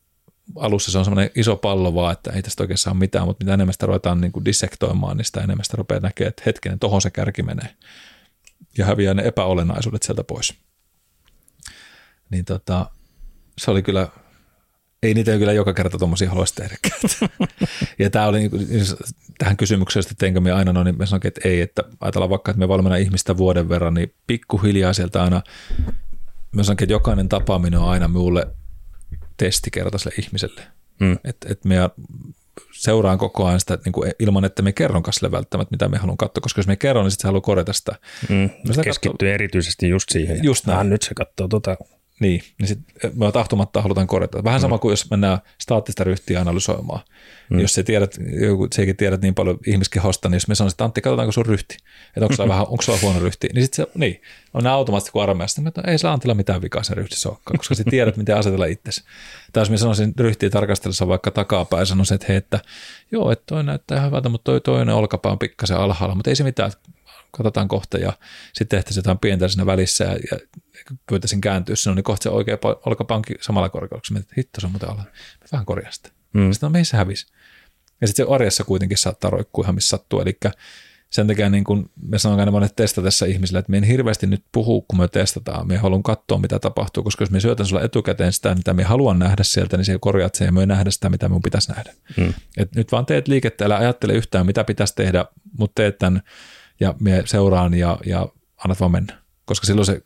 alussa se on semmoinen iso pallo vaan, että ei tästä oikein saa mitään, mutta mitä enemmän sitä ruvetaan niin kuin dissektoimaan, niin sitä enemmän sitä rupeaa näkemään, että hetkinen, tohon se kärki menee. Ja häviää ne epäolennaisuudet sieltä pois. Niin tota, se oli kyllä ei niitä kyllä joka kerta tuommoisia haluaisi tehdä. ja tämä oli niinku, tähän kysymykseen, että teinkö me aina noin, niin me sanoin, että ei, että ajatellaan vaikka, että me valmennan ihmistä vuoden verran, niin pikkuhiljaa sieltä aina, me sanoin, että jokainen tapaaminen on aina minulle testikerta sille ihmiselle. Mm. Että et me seuraan koko ajan sitä niin kuin ilman, että me kerron sille välttämättä, mitä me haluan katsoa, koska jos me kerron, niin sitten se haluaa korjata sitä. Mm. Keskittyy katsoa. erityisesti just siihen. Just näin. nyt se katsoo tota niin, niin sitten me tahtomatta halutaan korjata. Vähän sama mm. kuin jos mennään staattista ryhtiä analysoimaan. Mm. Jos sä tiedät, joku, sekin tiedät niin paljon ihmiskehosta, niin jos me sanoisin, että Antti, katsotaanko sun ryhti, että onko sulla, vähän, onko sulla huono ryhti, niin sitten se, niin, on nämä automaattisesti kuin armeijasta, että ei sillä Antilla mitään vikaa sen ryhtissä olekaan, koska sä tiedät, miten asetella itsesi. Tai jos mä sanoisin ryhtiä tarkastellessa vaikka takapäin, sanoisin, että hei, että joo, että toi näyttää hyvältä, mutta toi toinen olkapää on pikkasen alhaalla, mutta ei se mitään, katsotaan kohta ja sitten tehtäisiin jotain pientä siinä välissä ja, ja pyytäisin kääntyä sinne, niin kohta se oikea olkapankki samalla korkealla, kun että hitto se on muuten alla. Vähän korjaan sitä. Mm. Sitten on meissä hävisi. Ja sitten se arjessa kuitenkin saattaa roikkua ihan missä sattuu. Eli sen takia niin kun me sanon aina monet testatessa ihmisille, että me en hirveästi nyt puhu, kun me testataan. Me haluan katsoa, mitä tapahtuu, koska jos me syötän sulla etukäteen sitä, mitä me haluan nähdä sieltä, niin se korjaat sen ja me nähdä sitä, mitä minun pitäisi nähdä. Mm. Et nyt vaan teet liikettä, älä ajattele yhtään, mitä pitäisi tehdä, mutta teet tämän ja me seuraan ja, ja annat vaan mennä. Koska silloin se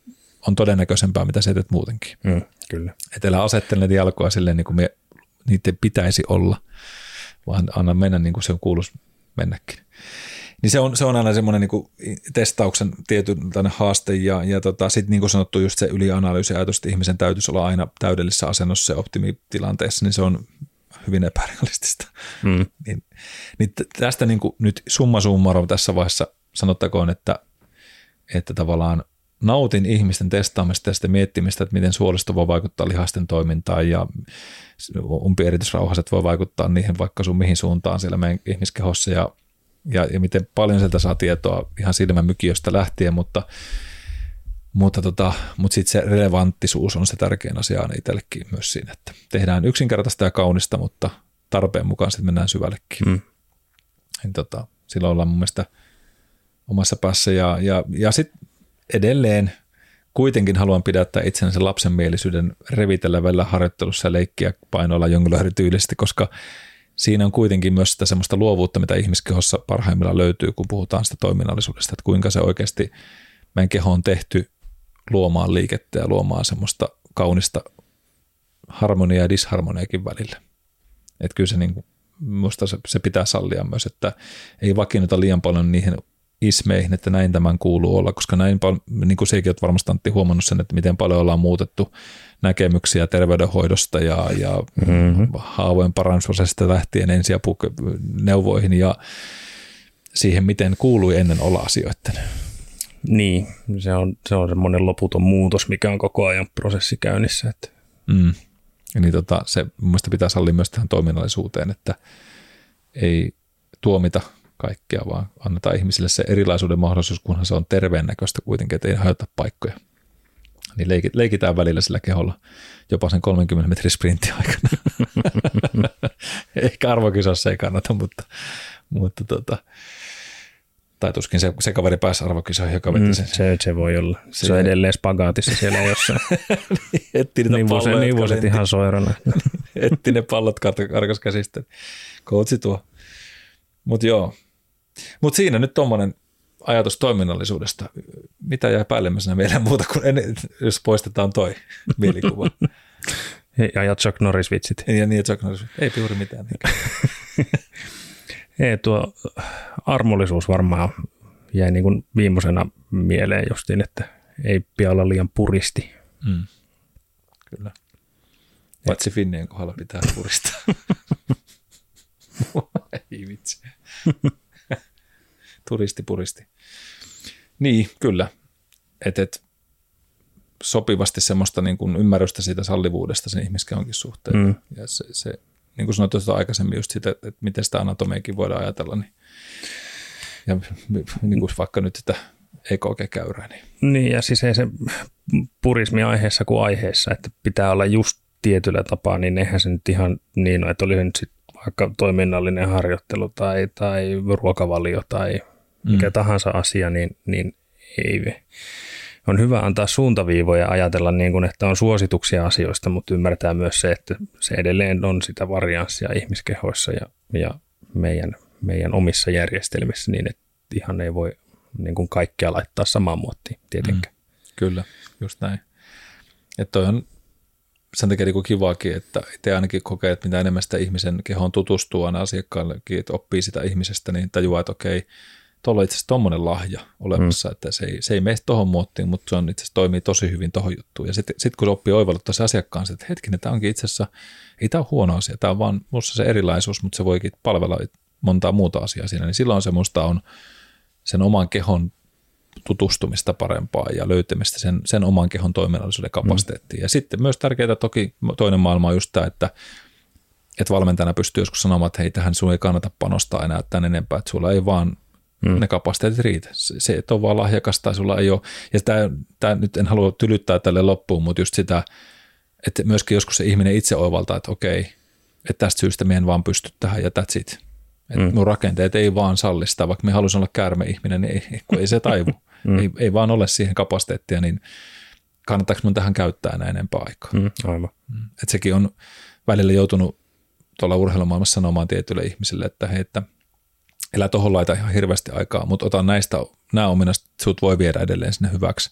on todennäköisempää, mitä sä teet muutenkin. Mm, kyllä. Että älä asettele niitä jalkoja silleen, niin kuin me, niiden pitäisi olla, vaan anna mennä niin kuin se kuuluisi mennäkin. Niin se on, se on aina semmoinen niin testauksen tietynlainen haaste ja, ja tota, sitten niin kuin sanottu just se ylianalyysi ajatus, että ihmisen täytyisi olla aina täydellisessä asennossa ja optimitilanteessa, niin se on hyvin epärealistista. Mm. Niin, niin tästä niin kuin nyt summa summarum tässä vaiheessa sanottakoon, että, että tavallaan nautin ihmisten testaamista ja miettimistä, että miten suolisto voi vaikuttaa lihasten toimintaan ja umpierityisrauhaset voi vaikuttaa niihin vaikka sun mihin suuntaan siellä meidän ihmiskehossa ja, ja, ja miten paljon sieltä saa tietoa ihan silmämykiöstä lähtien, mutta mutta, tota, mutta sitten se relevanttisuus on se tärkein asia aina itsellekin myös siinä, että tehdään yksinkertaista ja kaunista, mutta tarpeen mukaan sitten mennään syvällekin. Mm. Niin tota, silloin ollaan mun mielestä omassa päässä ja, ja, ja sitten edelleen kuitenkin haluan pidättää itsensä lapsenmielisyyden revitellä harjoittelussa ja leikkiä painoilla jonglöörityylisesti, koska siinä on kuitenkin myös sitä semmoista luovuutta, mitä ihmiskehossa parhaimmillaan löytyy, kun puhutaan sitä toiminnallisuudesta, että kuinka se oikeasti meidän keho on tehty luomaan liikettä ja luomaan semmoista kaunista harmoniaa ja disharmoniakin välillä. Että kyllä se, niin kuin, musta se, se pitää sallia myös, että ei vakiinnuta liian paljon niihin ismeihin, että näin tämän kuuluu olla, koska näin paljon, niin kuin sekin olet varmasti Antti huomannut sen, että miten paljon ollaan muutettu näkemyksiä terveydenhoidosta ja, ja mm-hmm. haavojen parannusprosessista lähtien ensiapuneuvoihin ja siihen, miten kuului ennen olla asioiden. Niin, se on, se on semmoinen loputon muutos, mikä on koko ajan prosessi käynnissä. Että. Mm. Niin tota, se mun mielestä pitää sallia myös tähän toiminnallisuuteen, että ei tuomita kaikkea, vaan annetaan ihmisille se erilaisuuden mahdollisuus, kunhan se on terveen näköistä kuitenkin, että ei hajota paikkoja. Niin leikitään välillä sillä keholla jopa sen 30 metrin sprintin aikana. Ehkä arvokisassa ei kannata, mutta, mutta tota, tai tuskin se, se kaveri pääsi arvokisoihin, joka veti mm, sen. Se, se voi olla. Se, se on edelleen spagaatissa siellä jossain. Etti niitä niin palloja. Niin vuoset ihan soirana. Etti ne pallot karkas käsistä. Koutsi tuo. Mutta joo. Mutta siinä nyt tuommoinen ajatus toiminnallisuudesta. Mitä jää päällimmäisenä vielä muuta kuin en, jos poistetaan toi mielikuva. Ja, ja Chuck Norris vitsit. Ja niin, Chuck Norris. Ei juuri mitään. Ei, tuo armollisuus varmaan jäi niin kuin viimeisenä mieleen justiin, että ei pidä olla liian puristi. Mm. Kyllä. Paitsi Finnien kohdalla pitää puristaa. ei vitsi. Turisti puristi. Niin, kyllä. Et, et, sopivasti semmoista niin kuin ymmärrystä siitä sallivuudesta sen ihmiskehonkin suhteen. Mm. Ja se, se niin kuin sanoit tuosta aikaisemmin just sitä, että, miten sitä anatomiakin voidaan ajatella, niin, ja niin kuin vaikka nyt sitä EKG-käyrää. Niin. niin, ja siis ei se purismi aiheessa kuin aiheessa, että pitää olla just tietyllä tapaa, niin eihän se nyt ihan niin ole, että oli se nyt sit vaikka toiminnallinen harjoittelu tai, tai ruokavalio tai mikä mm. tahansa asia, niin, niin ei on hyvä antaa suuntaviivoja ajatella niin kuin, että on suosituksia asioista, mutta ymmärtää myös se, että se edelleen on sitä varianssia ihmiskehoissa ja, ja meidän, meidän omissa järjestelmissä niin, että ihan ei voi niin kuin kaikkea laittaa samaan muottiin tietenkään. Mm, kyllä, just näin. Että toi on sen takia niin kivaakin, että te ainakin kokee, että mitä enemmän sitä ihmisen kehoon tutustuu aina asiakkaallekin, että oppii sitä ihmisestä, niin tajuaa, että okei, tuolla on itse asiassa tuommoinen lahja olemassa, mm. että se ei, se ei mene tuohon muottiin, mutta se on itse asiassa toimii tosi hyvin tuohon juttuun. Ja sitten sit kun se oppii oivalluttaa se asiakkaan, että hetkinen, tämä onkin itse asiassa, ei tämä ole huono asia, tämä on vaan minussa se erilaisuus, mutta se voikin palvella montaa muuta asiaa siinä, niin silloin se musta on sen oman kehon tutustumista parempaa ja löytämistä sen, sen oman kehon toiminnallisuuden kapasiteettiin. Mm. Ja sitten myös tärkeää toki toinen maailma on just tämä, että että valmentajana pystyy joskus sanomaan, että hei, tähän sun ei kannata panostaa enää tämän enempää, että sulla ei vaan mm. ne kapasiteetit riitä. Se, se että on vaan lahjakas tai sulla ei ole. Ja tämä, tämä nyt en halua tylyttää tälle loppuun, mutta just sitä, että myöskin joskus se ihminen itse oivaltaa, että okei, että tästä syystä me en vaan pysty tähän ja that's it. Että mm. mun rakenteet ei vaan sallista, vaikka me haluaisin olla käärme-ihminen, niin ei, kun ei se taivu. mm. ei, ei vaan ole siihen kapasiteettia, niin kannattaako mun tähän käyttää enää enempää aikaa. Mm, aivan. Mm. Että sekin on välillä joutunut tuolla urheilumaailmassa sanomaan tietyille ihmisille, että hei, että – elä tuohon laita ihan hirveästi aikaa, mutta ota näistä, nämä ominaiset, sut voi viedä edelleen sinne hyväksi.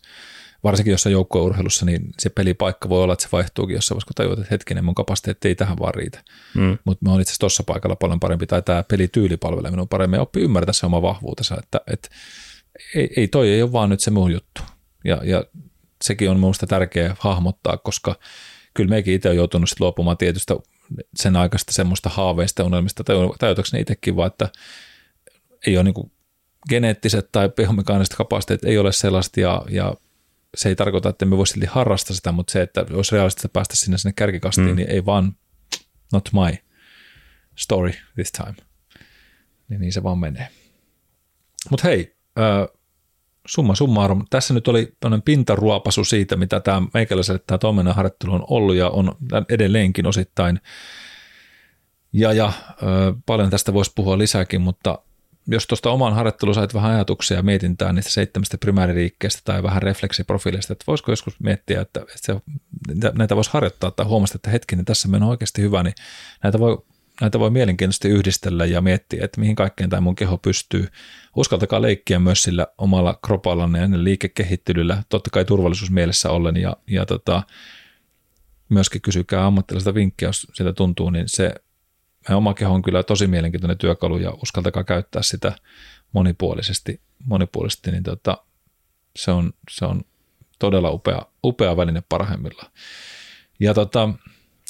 Varsinkin jos on joukkueurheilussa, niin se pelipaikka voi olla, että se vaihtuukin jossain vaiheessa, kun tajuat, että hetkinen, mun kapasiteetti ei tähän vaan riitä. Mm. Mutta mä oon itse asiassa tuossa paikalla paljon parempi, tai tämä pelityyli palvelee minun paremmin, oppi ymmärtää se oma vahvuutensa, että, että ei, ei toi ei ole vaan nyt se mun juttu. Ja, ja sekin on minusta tärkeää hahmottaa, koska kyllä mekin itse on joutunut sit luopumaan tietystä sen aikaista semmoista haaveista unelmista, tajutaanko ne itsekin vaan, että ei ole niin geneettiset tai biomekaaniset kapasiteetit ei ole sellaista ja, ja se ei tarkoita, että me voisi silti harrastaa sitä, mutta se, että olisi realistista päästä sinne, sinne kärkikastiin, mm. niin ei vaan not my story this time. Niin, niin se vaan menee. Mutta hei, äh, summa summarum, tässä nyt oli pintaruopasu siitä, mitä tämä meikäläiselle tämä toiminnanharjoittelu on ollut ja on edelleenkin osittain. Ja, ja äh, paljon tästä voisi puhua lisääkin, mutta jos tuosta oman harjoittelun sait vähän ajatuksia ja mietintää niistä seitsemästä primääriliikkeestä tai vähän refleksiprofiilista, että voisiko joskus miettiä, että, se, näitä voisi harjoittaa tai huomata, että hetkinen, tässä meno oikeasti hyvä, niin näitä voi, näitä voi mielenkiintoisesti yhdistellä ja miettiä, että mihin kaikkeen tämä mun keho pystyy. Uskaltakaa leikkiä myös sillä omalla kropallanne ja liikekehittelyllä, totta kai turvallisuusmielessä ollen ja, ja tota, myöskin kysykää ammattilaista vinkkiä, jos sitä tuntuu, niin se oma keho on kyllä tosi mielenkiintoinen työkalu ja uskaltakaa käyttää sitä monipuolisesti, monipuolisesti niin tota, se, on, se on todella upea, upea väline parhaimmillaan. Ja tota,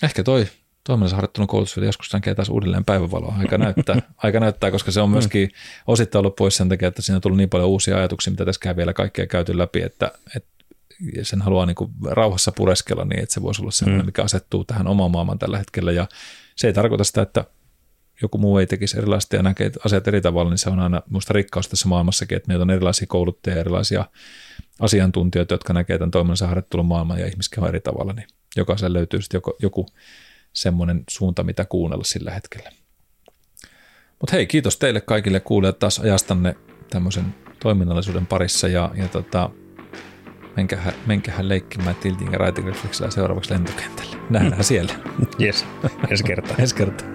ehkä toi toiminnallisharjoittelun koulutus vielä joskus näkee taas uudelleen päivävaloa. Aika näyttää, aika näyttää, koska se on myöskin osittain ollut pois sen takia, että siinä on tullut niin paljon uusia ajatuksia, mitä tässä käy vielä kaikkea käyty läpi, että, että sen haluaa niin kuin rauhassa pureskella niin, että se voisi olla sellainen, mm. mikä asettuu tähän omaan maailmaan tällä hetkellä. Ja se ei tarkoita sitä, että joku muu ei tekisi erilaista ja näkee asiat eri tavalla, niin se on aina minusta rikkaus tässä maailmassakin, että meillä on erilaisia kouluttajia, erilaisia asiantuntijoita, jotka näkee tämän toiminnansa harjoittelun maailman ja ihmiskehon eri tavalla, niin jokaisen löytyy sitten joku, joku semmoinen suunta, mitä kuunnella sillä hetkellä. Mutta hei, kiitos teille kaikille kuulijat taas ajastanne tämmöisen toiminnallisuuden parissa ja, ja tota, Menkähän, menkähän leikkimään Tilting ja Righting Reflexillä seuraavaksi lentokentälle. Nähdään mm. siellä. Yes, ensi kertaa. ensi kertaa.